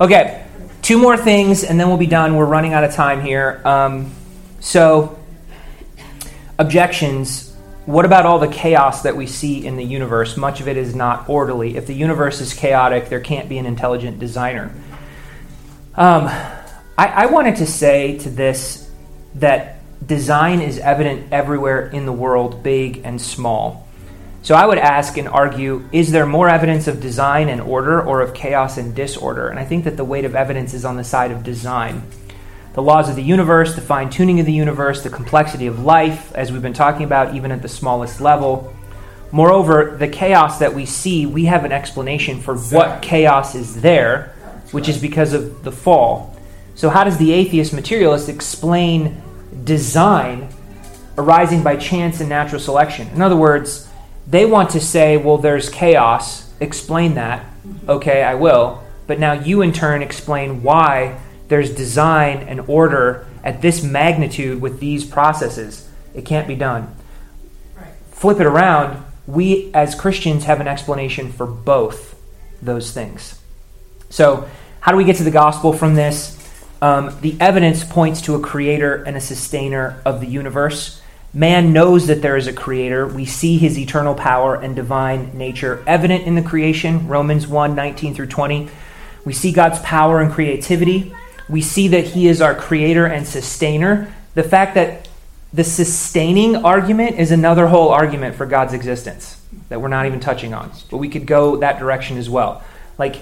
Okay. Two more things, and then we'll be done. We're running out of time here. Um, so, objections. What about all the chaos that we see in the universe? Much of it is not orderly. If the universe is chaotic, there can't be an intelligent designer. Um, I, I wanted to say to this that design is evident everywhere in the world, big and small. So I would ask and argue is there more evidence of design and order or of chaos and disorder? And I think that the weight of evidence is on the side of design. The laws of the universe, the fine tuning of the universe, the complexity of life, as we've been talking about, even at the smallest level. Moreover, the chaos that we see, we have an explanation for what chaos is there, which is because of the fall. So, how does the atheist materialist explain design arising by chance and natural selection? In other words, they want to say, well, there's chaos. Explain that. Mm-hmm. Okay, I will. But now you, in turn, explain why there's design and order at this magnitude with these processes. It can't be done. Flip it around. We, as Christians, have an explanation for both those things. So, how do we get to the gospel from this? Um, the evidence points to a creator and a sustainer of the universe. Man knows that there is a creator. We see his eternal power and divine nature evident in the creation, Romans 1 19 through 20. We see God's power and creativity. We see that he is our creator and sustainer. The fact that the sustaining argument is another whole argument for God's existence that we're not even touching on. But we could go that direction as well. Like,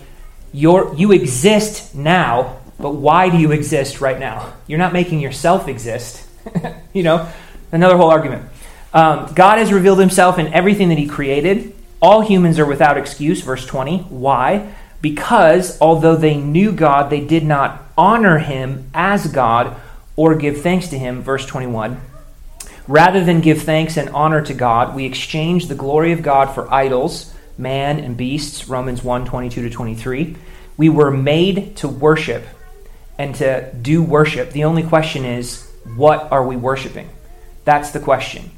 you exist now, but why do you exist right now? You're not making yourself exist. *laughs* you know, another whole argument. Um, God has revealed himself in everything that he created. All humans are without excuse, verse 20. Why? Because although they knew God, they did not honor him as God or give thanks to him, verse 21. Rather than give thanks and honor to God, we exchange the glory of God for idols, man and beasts, Romans 1 22 to 23. We were made to worship and to do worship. The only question is, what are we worshiping? That's the question.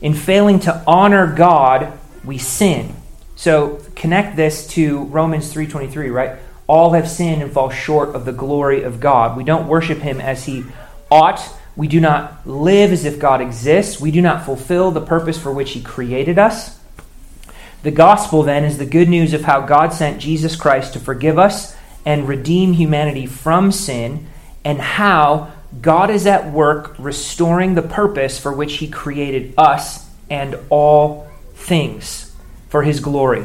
In failing to honor God, we sin. So connect this to Romans 3:23, right? All have sinned and fall short of the glory of God. We don't worship him as he ought. We do not live as if God exists. We do not fulfill the purpose for which he created us. The gospel then is the good news of how God sent Jesus Christ to forgive us and redeem humanity from sin and how God is at work restoring the purpose for which he created us and all things for his glory.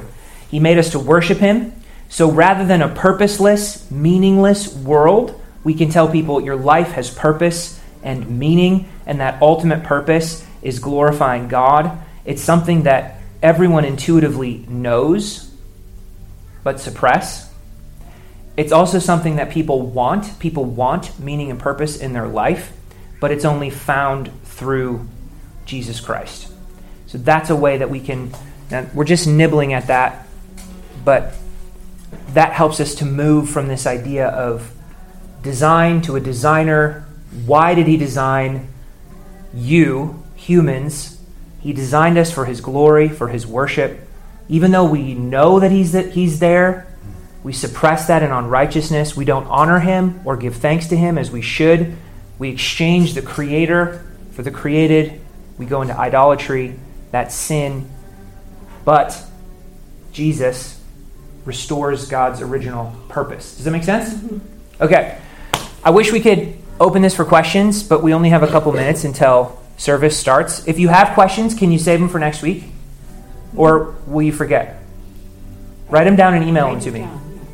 He made us to worship him. So rather than a purposeless, meaningless world, we can tell people your life has purpose and meaning, and that ultimate purpose is glorifying God. It's something that everyone intuitively knows but suppress. It's also something that people want. People want meaning and purpose in their life, but it's only found through Jesus Christ. So that's a way that we can, we're just nibbling at that, but that helps us to move from this idea of design to a designer. Why did he design you, humans? He designed us for his glory, for his worship. Even though we know that he's, that he's there, we suppress that in unrighteousness. We don't honor him or give thanks to him as we should. We exchange the creator for the created. We go into idolatry. That's sin. But Jesus restores God's original purpose. Does that make sense? Okay. I wish we could open this for questions, but we only have a couple minutes until service starts. If you have questions, can you save them for next week? Or will you forget? Write them down and email them to me.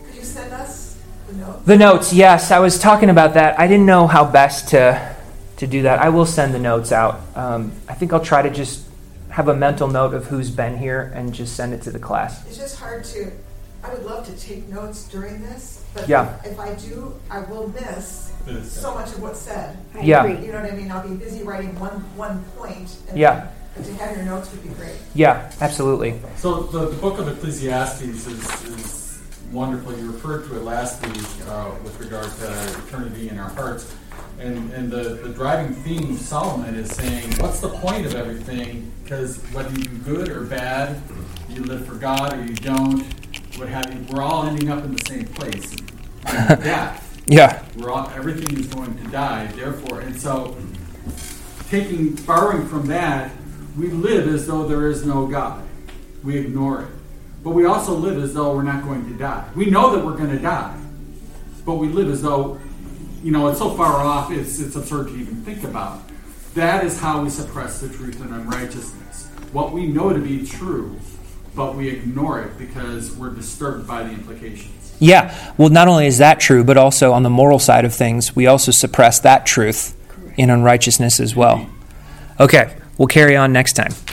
Could you send us the notes? The notes, yes, I was talking about that. I didn't know how best to to do that. I will send the notes out. Um, I think I'll try to just have a mental note of who's been here and just send it to the class. It's just hard to, I would love to take notes during this, but Yeah. if I do, I will miss so much of what's said. I Yeah. agree. You know what I mean? I'll be busy writing one, one point. and- Yeah. But to have your notes would be great. Yeah, absolutely. So the, the book of Ecclesiastes is, is wonderful. You referred to it last week uh, with regard to eternity in our hearts. And, and the, the driving theme of Solomon is saying, what's the point of everything? Because whether you do good or bad, you live for God or you don't, what have you, we're all ending up in the same place. *laughs* Death. Yeah. We're all, everything is going to die, therefore. And so, taking, borrowing from that, we live as though there is no God. We ignore it. But we also live as though we're not going to die. We know that we're going to die, but we live as though, you know, it's so far off, it's, it's absurd to even think about. That is how we suppress the truth and unrighteousness. What we know to be true, but we ignore it because we're disturbed by the implications. Yeah. Well, not only is that true, but also on the moral side of things, we also suppress that truth in unrighteousness as well. Okay. We'll carry on next time.